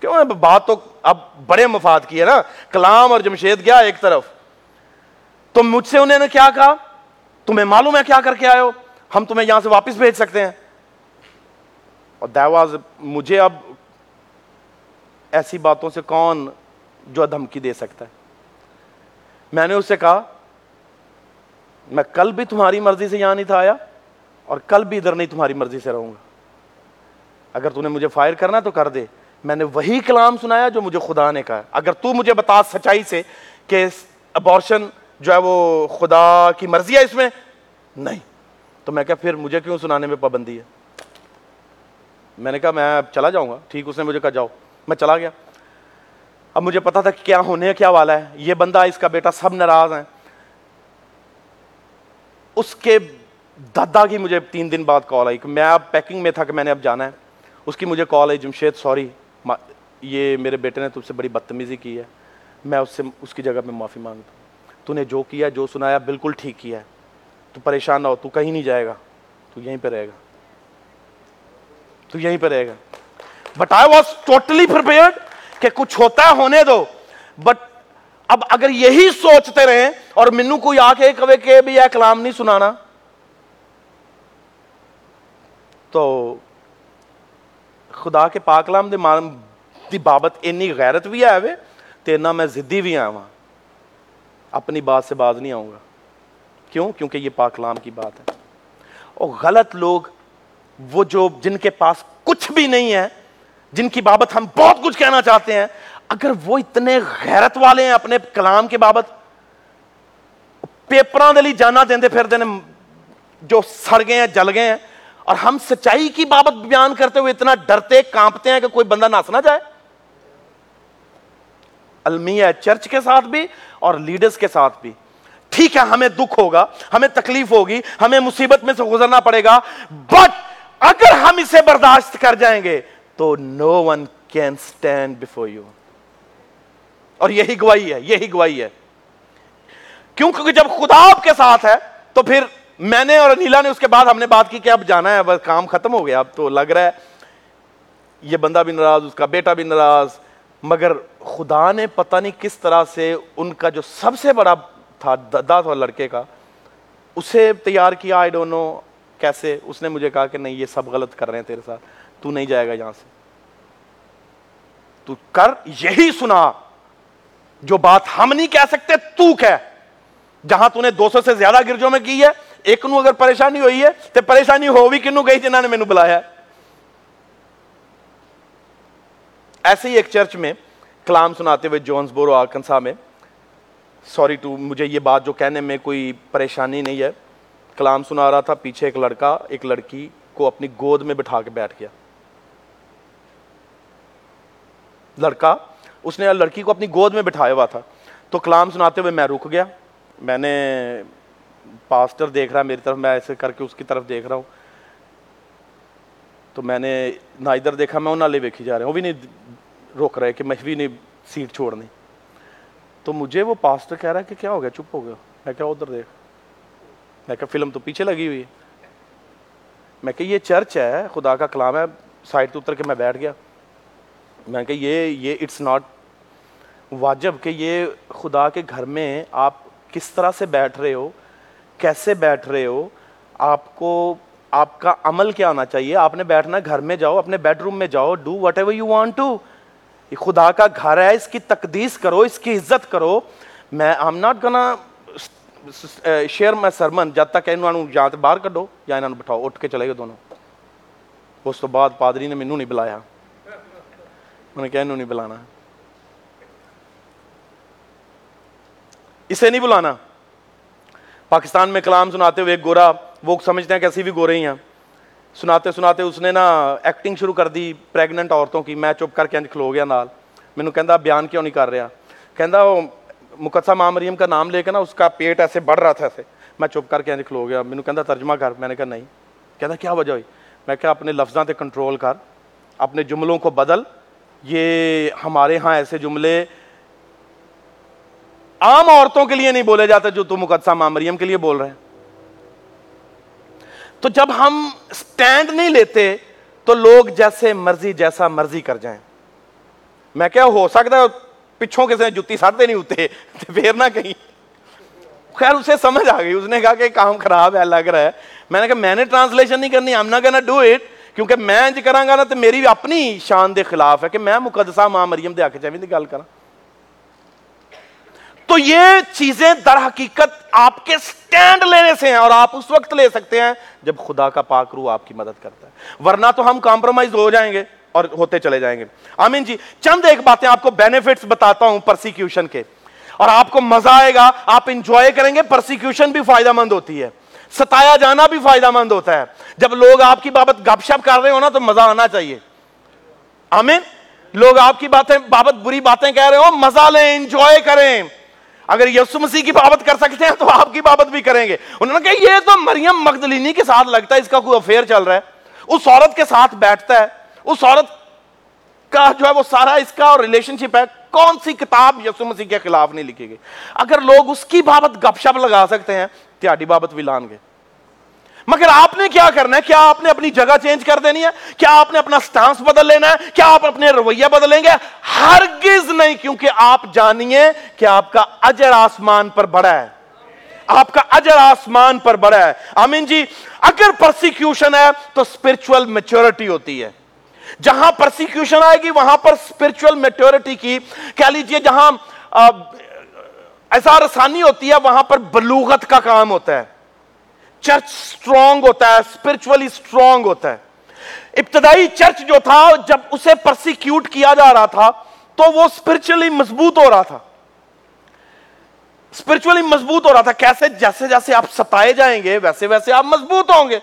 کیوں بات تو اب بڑے مفاد کی ہے نا کلام اور جمشید گیا ایک طرف تو مجھ سے انہوں نے کیا کہا تمہیں معلوم ہے کیا کر کے آئے ہو ہم تمہیں یہاں سے واپس بھیج سکتے ہیں اور دیواز مجھے اب ایسی باتوں سے کون جو دھمکی دے سکتا ہے میں نے اس سے کہا میں کل بھی تمہاری مرضی سے یہاں نہیں تھا آیا اور کل بھی ادھر نہیں تمہاری مرضی سے رہوں گا اگر تو نے مجھے فائر کرنا تو کر دے میں نے وہی کلام سنایا جو مجھے خدا نے کہا اگر تو مجھے بتا سچائی سے کہ ابارشن جو ہے وہ خدا کی مرضی ہے اس میں نہیں تو میں کہا پھر مجھے کیوں سنانے میں پابندی ہے میں نے کہا میں چلا جاؤں گا ٹھیک اس نے مجھے کہا جاؤ میں چلا گیا اب مجھے پتا تھا کیا ہونے کیا والا ہے یہ بندہ اس کا بیٹا سب ناراض ہیں اس کے دادا کی مجھے تین دن بعد کال آئی میں اب پیکنگ میں تھا کہ میں نے اب جانا ہے اس کی مجھے کال آئی جمشید سوری یہ میرے بیٹے نے تم سے بڑی بدتمیزی کی ہے میں اس سے اس کی جگہ پہ معافی مانگتا ہوں تو نے جو کیا جو سنایا بالکل ٹھیک کیا ہے تو پریشان نہ ہو تو کہیں نہیں جائے گا تو یہیں پہ رہے گا تو یہیں پہ رہے گا بٹ آئی واز ٹوٹلی کہ کچھ ہوتا ہے ہونے دو بٹ اب اگر یہی سوچتے رہیں اور منو کوئی آ کے کہے کہ بھی کلام نہیں سنانا تو خدا کے پاکلام بابت اینی غیرت بھی ہے میں ضدی بھی آیا وہاں اپنی بات سے باز نہیں آؤں گا کیوں کیونکہ یہ پاکلام کی بات ہے اور غلط لوگ وہ جو جن کے پاس کچھ بھی نہیں ہے جن کی بابت ہم بہت کچھ کہنا چاہتے ہیں اگر وہ اتنے غیرت والے ہیں اپنے کلام کے باپ پیپر جانا دے پھر دینے جو سڑ گئے ہیں جل گئے ہیں اور ہم سچائی کی بابت بیان کرتے ہوئے اتنا ڈرتے کانپتے ہیں کہ کوئی بندہ نہ جائے المیہ چرچ کے ساتھ بھی اور لیڈرز کے ساتھ بھی ٹھیک ہے ہمیں دکھ ہوگا ہمیں تکلیف ہوگی ہمیں مصیبت میں سے گزرنا پڑے گا بٹ اگر ہم اسے برداشت کر جائیں گے تو no one can stand before you اور یہی گواہی ہے یہی گواہی ہے کیونکہ جب خدا آپ کے ساتھ ہے تو پھر میں نے اور انیلا نے اس کے بعد ہم نے بات کی کہ اب جانا ہے کام ختم ہو گیا اب تو لگ رہا ہے یہ بندہ بھی ناراض اس کا بیٹا بھی ناراض مگر خدا نے پتہ نہیں کس طرح سے ان کا جو سب سے بڑا تھا ددا تھا لڑکے کا اسے تیار کیا آئی ڈونٹ نو کیسے اس نے مجھے کہا کہ نہیں یہ سب غلط کر رہے ہیں تیرے ساتھ تو نہیں جائے گا یہاں سے تو کر یہی سنا جو بات ہم نہیں کہہ سکتے تو کہہ جہاں تو نے دو سو سے زیادہ گرجوں میں کی ہے ایک نو اگر پریشانی ہوئی ہے تو پریشانی ہو بھی کنو گئی جنہوں نے نو بلایا ہے ایسے ہی ایک چرچ میں کلام سناتے ہوئے جونس بورو آکنسا میں سوری ٹو مجھے یہ بات جو کہنے میں کوئی پریشانی نہیں ہے کلام سنا رہا تھا پیچھے ایک لڑکا ایک لڑکی کو اپنی گود میں بٹھا کے بیٹھ گیا لڑکا اس نے لڑکی کو اپنی گود میں بٹھایا ہوا تھا تو کلام سناتے ہوئے میں رک گیا میں نے پاسٹر دیکھ رہا میری طرف میں ایسے کر کے اس کی طرف دیکھ رہا ہوں تو میں نے نہ ادھر دیکھا میں انہوں نہ لے دیکھی جا رہے وہ بھی نہیں روک رہے کہ محوی نے سیٹ چھوڑنی تو مجھے وہ پاسٹر کہہ رہا ہے کہ کیا ہو گیا چپ ہو گیا میں کہا ادھر دیکھ میں کہا فلم تو پیچھے لگی ہوئی ہے میں کہ یہ چرچ ہے خدا کا کلام ہے سائڈ تو اتر کے میں بیٹھ گیا میں کہ یہ اٹس ناٹ واجب کہ یہ خدا کے گھر میں آپ کس طرح سے بیٹھ رہے ہو کیسے بیٹھ رہے ہو آپ کو آپ کا عمل کیا آنا چاہیے آپ نے بیٹھنا گھر میں جاؤ اپنے بیڈ روم میں جاؤ do whatever you want to یہ خدا کا گھر ہے اس کی تقدیس کرو اس کی عزت کرو میں آم ناٹ گنا شیئر میں سرمن جب تک انہوں نے جا تو باہر کڈو یا انہوں نے بٹھاؤ اٹھ کے چلے گئے دونوں اس تو بعد پادری نے مینوں نہیں بلایا انہوں نے کہا انہوں نہیں بلانا اسے نہیں بلانا پاکستان میں کلام سناتے ہوئے ایک گورا وہ سمجھتے ہیں کہ اسی بھی گورے ہی ہیں سناتے سناتے اس نے نا ایکٹنگ شروع کر دی پیگننٹ عورتوں کی میں چپ کر کے انج کھلو گیا نال مینوں کہ بیان کیوں نہیں کر رہا کہ مقدسہ مریم کا نام لے کے نا اس کا پیٹ ایسے بڑھ رہا تھا ایسے میں چپ کر کے انج کھلو گیا منوں کہ ترجمہ کر میں نے کہا نہیں کہنا کیا وجہ ہوئی میں کہا اپنے لفظاں تے کنٹرول کر اپنے جملوں کو بدل یہ ہمارے ہاں ایسے جملے عام عورتوں کے لیے نہیں بولے جاتے جو تو مقدسہ ماں مریم کے لیے بول رہے ہیں تو جب ہم سٹینڈ نہیں لیتے تو لوگ جیسے مرضی جیسا مرضی کر جائیں میں کیا ہو سکتا ہے پچھوں کسی نے جتی سڑتے نہیں ہوتے پھر نہ کہیں خیر اسے سمجھ آ گئی اس نے کہا کہ کام خراب ہے لگ رہا ہے میں نے کہا میں نے ٹرانسلیشن نہیں کرنی ہم نہ کہنا ڈو اٹ کیونکہ میں جی کروں گا نا تو میری اپنی شان دے خلاف ہے کہ میں مقدسہ ماں مریم دے آ کے چاہیے گل کر تو یہ چیزیں در حقیقت آپ کے سٹینڈ لینے سے ہیں اور آپ اس وقت لے سکتے ہیں جب خدا کا پاک روح آپ کی مدد کرتا ہے ورنہ تو ہم کمپرومائز ہو جائیں گے اور ہوتے چلے جائیں گے آمین جی چند ایک باتیں آپ کو بینیفٹس بتاتا ہوں پرسیکیوشن کے اور آپ کو مزہ آئے گا آپ انجوائے کریں گے پرسیکیوشن بھی فائدہ مند ہوتی ہے ستایا جانا بھی فائدہ مند ہوتا ہے جب لوگ آپ کی بابت گپ شپ کر رہے ہو نا تو مزہ آنا چاہیے آمین لوگ آپ کی باتیں بابت بری باتیں کہہ رہے ہو مزہ لیں انجوائے کریں اگر یسو مسیح کی بابت کر سکتے ہیں تو آپ کی بابت بھی کریں گے انہوں نے کہا یہ تو مریم مغدلینی کے ساتھ لگتا ہے اس کا کوئی افیئر چل رہا ہے اس عورت کے ساتھ بیٹھتا ہے اس عورت کا جو ہے وہ سارا اس کا ریلیشن شپ ہے کون سی کتاب یسو مسیح کے خلاف نہیں لکھے گئی اگر لوگ اس کی بابت گپ شپ لگا سکتے ہیں تیاری بابت بھی لان گے مگر آپ نے کیا کرنا ہے کیا آپ نے اپنی جگہ چینج کر دینی ہے کیا آپ نے اپنا سٹانس بدل لینا ہے کیا آپ اپنے رویہ بدلیں گے ہرگز نہیں کیونکہ آپ جانیے کہ آپ کا اجر آسمان پر بڑا ہے آپ کا اجر آسمان پر بڑا ہے آمین جی اگر پرسیکیوشن ہے تو اسپرچل میچورٹی ہوتی ہے جہاں پرسیکیوشن آئے گی وہاں پر اسپرچل میچورٹی کی کہہ لیجئے جہاں ایسا رسانی ہوتی ہے وہاں پر بلوغت کا کام ہوتا ہے چرچ سٹرونگ ہوتا ہے اسپرچولی سٹرونگ ہوتا ہے ابتدائی چرچ جو تھا جب اسے پرسیکیوٹ کیا جا رہا تھا تو وہ اسپرچلی مضبوط ہو رہا تھا مضبوط ہو رہا تھا کیسے جیسے جیسے آپ ستائے جائیں گے ویسے ویسے آپ مضبوط ہوں گے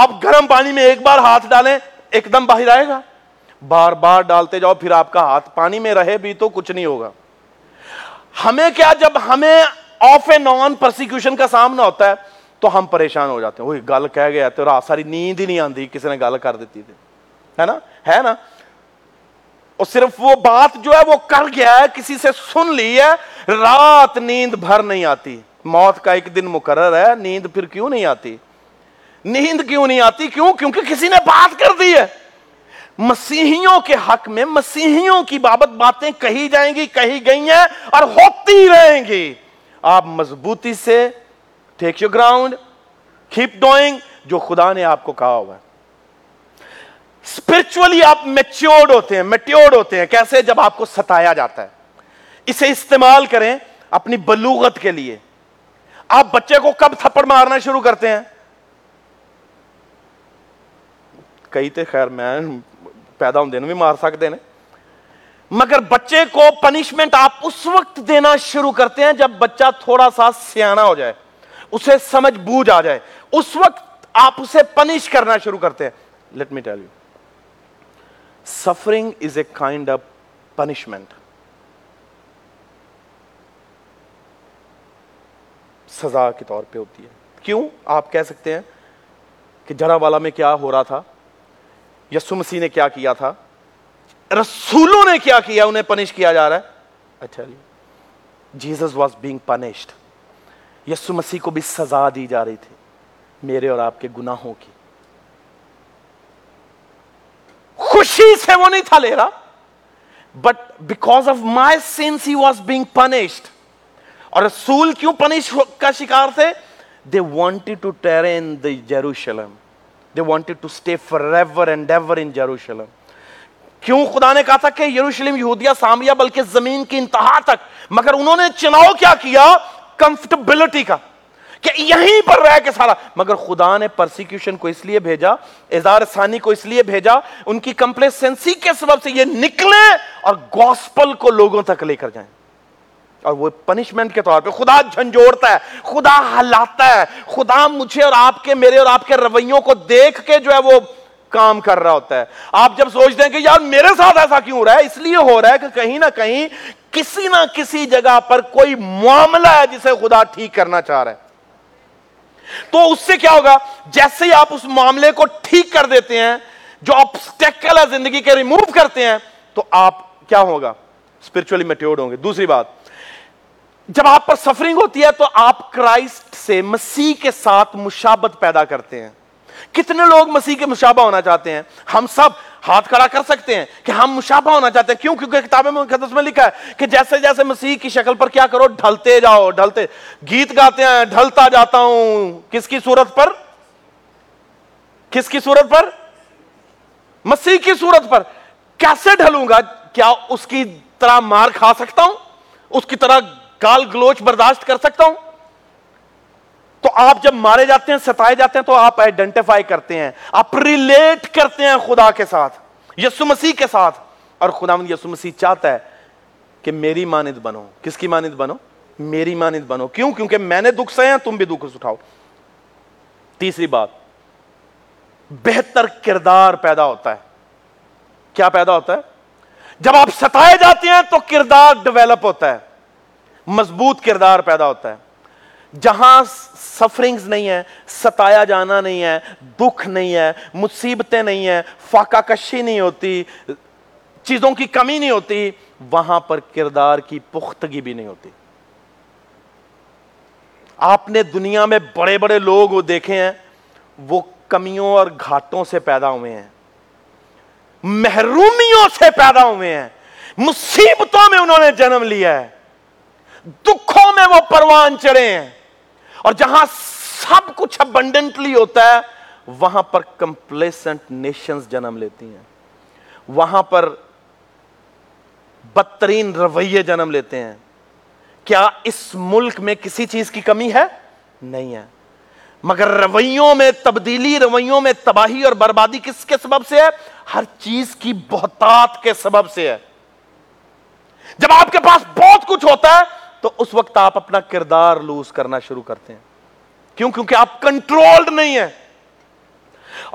آپ گرم پانی میں ایک بار ہاتھ ڈالیں ایک دم باہر آئے گا بار بار ڈالتے جاؤ پھر آپ کا ہاتھ پانی میں رہے بھی تو کچھ نہیں ہوگا ہمیں کیا جب ہمیں آف اینڈ آن پرسیکیوشن کا سامنا ہوتا ہے تو ہم پریشان ہو جاتے ہیں وہی گل کہہ گیا تو رات ساری نیند ہی نہیں آتی کسی نے گل کر دیتی تھی ہے ہے نا نا اور صرف وہ بات جو ہے وہ کر گیا ہے ہے ہے کسی سے سن لی رات نیند بھر نہیں آتی موت کا ایک دن مقرر نیند پھر کیوں نہیں آتی نیند کیوں نہیں آتی کیوں کیونکہ کسی نے بات کر دی ہے مسیحیوں کے حق میں مسیحیوں کی بابت باتیں کہی جائیں گی کہی گئی ہیں اور ہوتی رہیں گی آپ مضبوطی سے take you ground keep doing جو خدا نے آپ کو کہا ہوا ہے اسپرچولی آپ میچیورڈ ہوتے ہیں میٹیورڈ ہوتے ہیں کیسے جب آپ کو ستایا جاتا ہے اسے استعمال کریں اپنی بلوغت کے لیے آپ بچے کو کب تھپڑ مارنا شروع کرتے ہیں کئی تھے خیر میں پیدا ہوں دن بھی مار سکتے ہیں مگر بچے کو پنشمنٹ آپ اس وقت دینا شروع کرتے ہیں جب بچہ تھوڑا سا سیاح ہو جائے اسے سمجھ بوجھ آ جائے اس وقت آپ اسے پنش کرنا شروع کرتے ہیں let me tell you suffering is a kind of punishment سزا کے طور پہ ہوتی ہے کیوں آپ کہہ سکتے ہیں کہ جڑا والا میں کیا ہو رہا تھا یسو مسیح نے کیا کیا تھا رسولوں نے کیا کیا انہیں پنش کیا جا رہا ہے اچھا Jesus was being punished Yesu Masih کو بھی سزا دی جا رہی تھی میرے اور آپ کے گناہوں کی خوشی سے وہ نہیں تھا لے رہا but because of my sins he was being punished اور رسول کیوں پنش کا شکار تھے they wanted to tear in the Jerusalem they wanted to stay forever and ever in Jerusalem کیوں خدا نے کہا تھا کہ یروشلم یہودیہ سامریا بلکہ زمین کی انتہا تک مگر انہوں نے چناؤ کیا کیا کمفرٹیبلٹی کا کہ یہیں پر رہ کے سارا مگر خدا نے پرسیکیوشن کو اس لیے بھیجا اظہار ثانی کو اس لیے بھیجا ان کی کمپلیسنسی کے سبب سے یہ نکلے اور گوسپل کو لوگوں تک لے کر جائیں اور وہ پنشمنٹ کے طور پہ خدا جھنجھوڑتا ہے خدا ہلاتا ہے خدا مجھے اور آپ کے میرے اور آپ کے رویوں کو دیکھ کے جو ہے وہ کام کر رہا ہوتا ہے آپ جب سوچتے ہیں کہ یار میرے ساتھ ایسا کیوں رہا ہے اس لیے ہو رہا ہے کہ کہیں نہ کہیں کسی نہ کسی جگہ پر کوئی معاملہ ہے جسے خدا ٹھیک کرنا چاہ رہا ہے تو اس سے کیا ہوگا جیسے ہی آپ اس معاملے کو ٹھیک کر دیتے ہیں جو آپ زندگی کے ریموو کرتے ہیں تو آپ کیا ہوگا اسپرچولی میٹیورڈ ہوں گے دوسری بات جب آپ پر سفرنگ ہوتی ہے تو آپ کرائسٹ سے مسیح کے ساتھ مشابت پیدا کرتے ہیں کتنے لوگ مسیح کے مشابہ ہونا چاہتے ہیں ہم سب ہاتھ کھڑا کر سکتے ہیں کہ ہم مشابہ ہونا چاہتے ہیں کیوں کیونکہ کتابیں لکھا ہے کہ جیسے جیسے مسیح کی شکل پر کیا کرو ڈھلتے جاؤ ڈھلتے گیت گاتے ہیں ڈھلتا جاتا ہوں کس کی صورت پر کس کی صورت پر مسیح کی صورت پر کیسے ڈھلوں گا کیا اس کی طرح مار کھا سکتا ہوں اس کی طرح گال گلوچ برداشت کر سکتا ہوں تو آپ جب مارے جاتے ہیں ستائے جاتے ہیں تو آپ آئیڈینٹیفائی کرتے ہیں آپ ریلیٹ کرتے ہیں خدا کے ساتھ یسو مسیح کے ساتھ اور خدا یسو مسیح چاہتا ہے کہ میری ماند بنو کس کی مانند بنو میری مانند بنو کیوں کیونکہ میں نے دکھ سے تم بھی دکھ اٹھاؤ تیسری بات بہتر کردار پیدا ہوتا ہے کیا پیدا ہوتا ہے جب آپ ستائے جاتے ہیں تو کردار ڈیویلپ ہوتا ہے مضبوط کردار پیدا ہوتا ہے جہاں سفرنگز نہیں ہے ستایا جانا نہیں ہے دکھ نہیں ہے مصیبتیں نہیں ہیں فاقا کشی نہیں ہوتی چیزوں کی کمی نہیں ہوتی وہاں پر کردار کی پختگی بھی نہیں ہوتی آپ نے دنیا میں بڑے بڑے لوگ وہ دیکھے ہیں وہ کمیوں اور گھاٹوں سے پیدا ہوئے ہیں محرومیوں سے پیدا ہوئے ہیں مصیبتوں میں انہوں نے جنم لیا ہے دکھوں میں وہ پروان چڑھے ہیں اور جہاں سب کچھ ابنڈنٹلی ہوتا ہے وہاں پر کمپلیسنٹ نیشنز جنم لیتی ہیں وہاں پر بدترین رویے جنم لیتے ہیں کیا اس ملک میں کسی چیز کی کمی ہے نہیں ہے مگر رویوں میں تبدیلی رویوں میں تباہی اور بربادی کس کے سبب سے ہے ہر چیز کی بہتات کے سبب سے ہے جب آپ کے پاس بہت کچھ ہوتا ہے تو اس وقت آپ اپنا کردار لوز کرنا شروع کرتے ہیں کیوں کیونکہ آپ کنٹرولڈ نہیں ہیں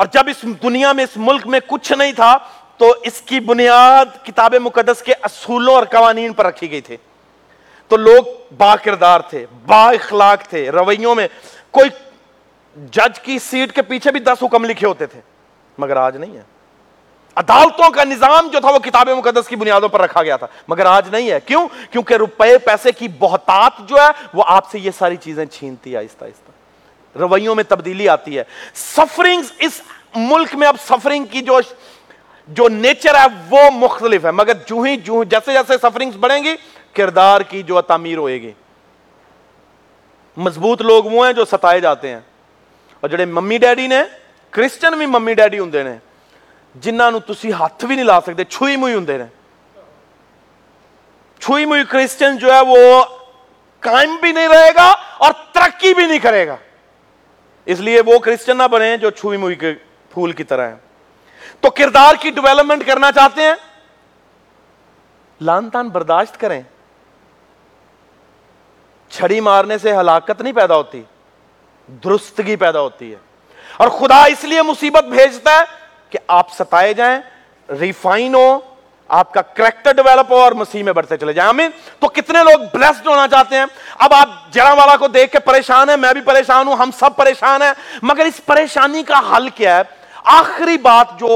اور جب اس دنیا میں اس ملک میں کچھ نہیں تھا تو اس کی بنیاد کتاب مقدس کے اصولوں اور قوانین پر رکھی گئی تھی تو لوگ با کردار تھے با اخلاق تھے رویوں میں کوئی جج کی سیٹ کے پیچھے بھی دس حکم لکھے ہوتے تھے مگر آج نہیں ہے عدالتوں کا نظام جو تھا وہ کتاب مقدس کی بنیادوں پر رکھا گیا تھا مگر آج نہیں ہے کیوں کیونکہ روپے پیسے کی بہتات جو ہے وہ آپ سے یہ ساری چیزیں چھینتی ہے آہستہ آہستہ رویوں میں تبدیلی آتی ہے سفرنگ اس ملک میں اب سفرنگ کی جو جو نیچر ہے وہ مختلف ہے مگر جو ہی جو جیسے جیسے سفرنگ بڑھیں گی کردار کی جو تعمیر ہوئے گی مضبوط لوگ وہ ہیں جو ستائے جاتے ہیں اور جڑے ممی ڈیڈی نے کرسچن بھی ممی ڈیڈی ہوں نے نو تسی ہاتھ بھی نہیں لا سکتے چھوئی مئی رہے چھوئی موئی کرسچن جو ہے وہ قائم بھی نہیں رہے گا اور ترقی بھی نہیں کرے گا اس لیے وہ کرسچن نہ بنے جو چھوئی موئی کے پھول کی طرح ہیں تو کردار کی ڈیولپمنٹ کرنا چاہتے ہیں لان تان برداشت کریں چھڑی مارنے سے ہلاکت نہیں پیدا ہوتی درستگی پیدا ہوتی ہے اور خدا اس لیے مصیبت بھیجتا ہے کہ آپ ستائے جائیں ریفائن ہو آپ کا کریکٹر ڈیولپ ہو اور مسیح میں بڑھتے چلے جائیں آمین تو کتنے لوگ بلیسڈ ہونا چاہتے ہیں اب آپ جڑا والا کو دیکھ کے پریشان ہیں میں بھی پریشان ہوں ہم سب پریشان ہیں مگر اس پریشانی کا حل کیا ہے آخری بات جو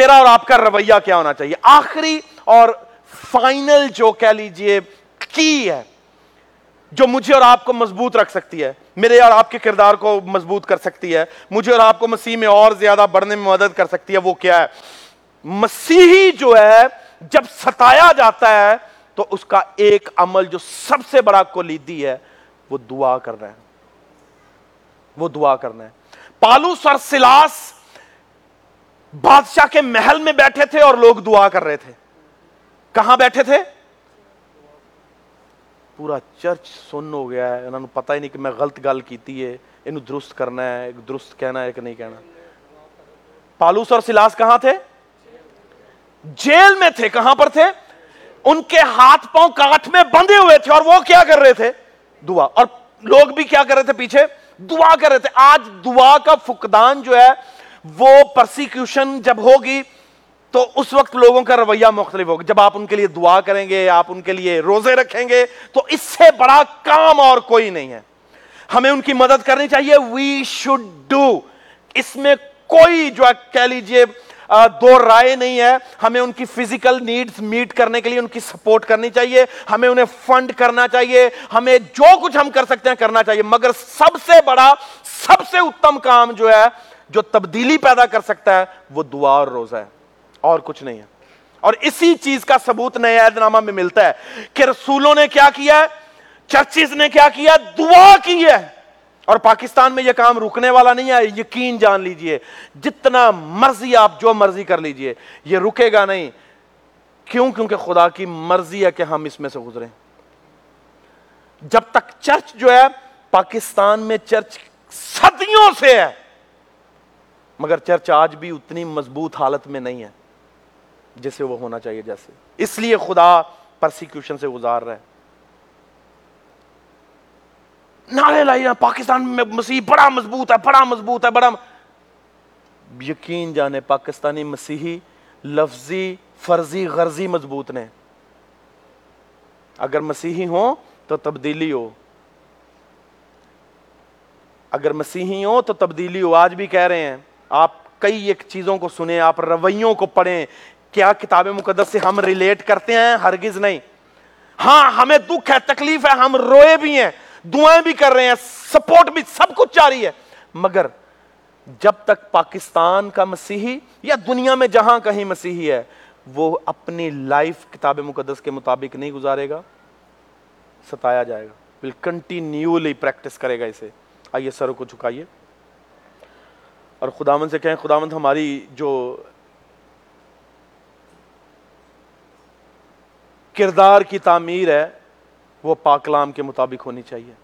میرا اور آپ کا رویہ کیا ہونا چاہیے آخری اور فائنل جو کہہ لیجئے کی ہے جو مجھے اور آپ کو مضبوط رکھ سکتی ہے میرے اور آپ کے کردار کو مضبوط کر سکتی ہے مجھے اور آپ کو مسیح میں اور زیادہ بڑھنے میں مدد کر سکتی ہے وہ کیا ہے مسیحی جو ہے جب ستایا جاتا ہے تو اس کا ایک عمل جو سب سے بڑا کو لیدی ہے وہ دعا کر ہے وہ دعا کر رہے ہیں پالوس اور سلاس بادشاہ کے محل میں بیٹھے تھے اور لوگ دعا کر رہے تھے کہاں بیٹھے تھے پورا چرچ سن ہو گیا ہے انہوں پتہ ہی نہیں کہ میں غلط گل کیتی ہے انہوں درست کرنا ہے درست کہنا ہے کہ نہیں کہنا پالوس اور سلاس کہاں تھے جیل میں تھے کہاں پر تھے ان کے ہاتھ پاؤں کاٹ میں بندے ہوئے تھے اور وہ کیا کر رہے تھے دعا اور لوگ بھی کیا کر رہے تھے پیچھے دعا کر رہے تھے آج دعا کا فقدان جو ہے وہ پرسیکیوشن جب ہوگی تو اس وقت لوگوں کا رویہ مختلف ہوگا جب آپ ان کے لیے دعا کریں گے آپ ان کے لیے روزے رکھیں گے تو اس سے بڑا کام اور کوئی نہیں ہے ہمیں ان کی مدد کرنی چاہیے وی شوڈ ڈو اس میں کوئی جو ہے کہہ لیجیے دو رائے نہیں ہے ہمیں ان کی فزیکل نیڈز میٹ کرنے کے لیے ان کی سپورٹ کرنی چاہیے ہمیں انہیں فنڈ کرنا چاہیے ہمیں جو کچھ ہم کر سکتے ہیں کرنا چاہیے مگر سب سے بڑا سب سے اتم کام جو ہے جو تبدیلی پیدا کر سکتا ہے وہ دعا اور روزہ ہے اور کچھ نہیں ہے اور اسی چیز کا ثبوت نئے نامہ میں ملتا ہے کہ رسولوں نے کیا کیا ہے چرچیز نے کیا کیا دعا کی ہے اور پاکستان میں یہ کام رکنے والا نہیں ہے یقین جان لیجئے جتنا مرضی آپ جو مرضی کر لیجئے یہ رکے گا نہیں کیوں کیونکہ خدا کی مرضی ہے کہ ہم اس میں سے گزرے جب تک چرچ جو ہے پاکستان میں چرچ صدیوں سے ہے مگر چرچ آج بھی اتنی مضبوط حالت میں نہیں ہے جسے وہ ہونا چاہیے جیسے اس لیے خدا پرسیکیوشن سے گزار رہا ہے بڑا مضبوط ہے بڑا یقین جانے پاکستانی مسیحی لفظی فرضی غرضی مضبوط نے اگر مسیحی ہوں تو تبدیلی ہو اگر مسیحی ہوں تو تبدیلی ہو آج بھی کہہ رہے ہیں آپ کئی ایک چیزوں کو سنیں آپ رویوں کو پڑھیں کیا کتاب مقدس سے ہم ریلیٹ کرتے ہیں ہرگز نہیں ہاں ہمیں دکھ ہے تکلیف ہے ہم روئے بھی ہیں دعائیں بھی کر رہے ہیں سپورٹ بھی سب کچھ جاری ہے مگر جب تک پاکستان کا مسیحی یا دنیا میں جہاں کہیں مسیحی ہے وہ اپنی لائف کتاب مقدس کے مطابق نہیں گزارے گا ستایا جائے گا ول کنٹینیولی پریکٹس کرے گا اسے آئیے سر کو چکائیے اور خداون سے کہیں خداون ہماری جو کردار کی تعمیر ہے وہ پاکلام کے مطابق ہونی چاہیے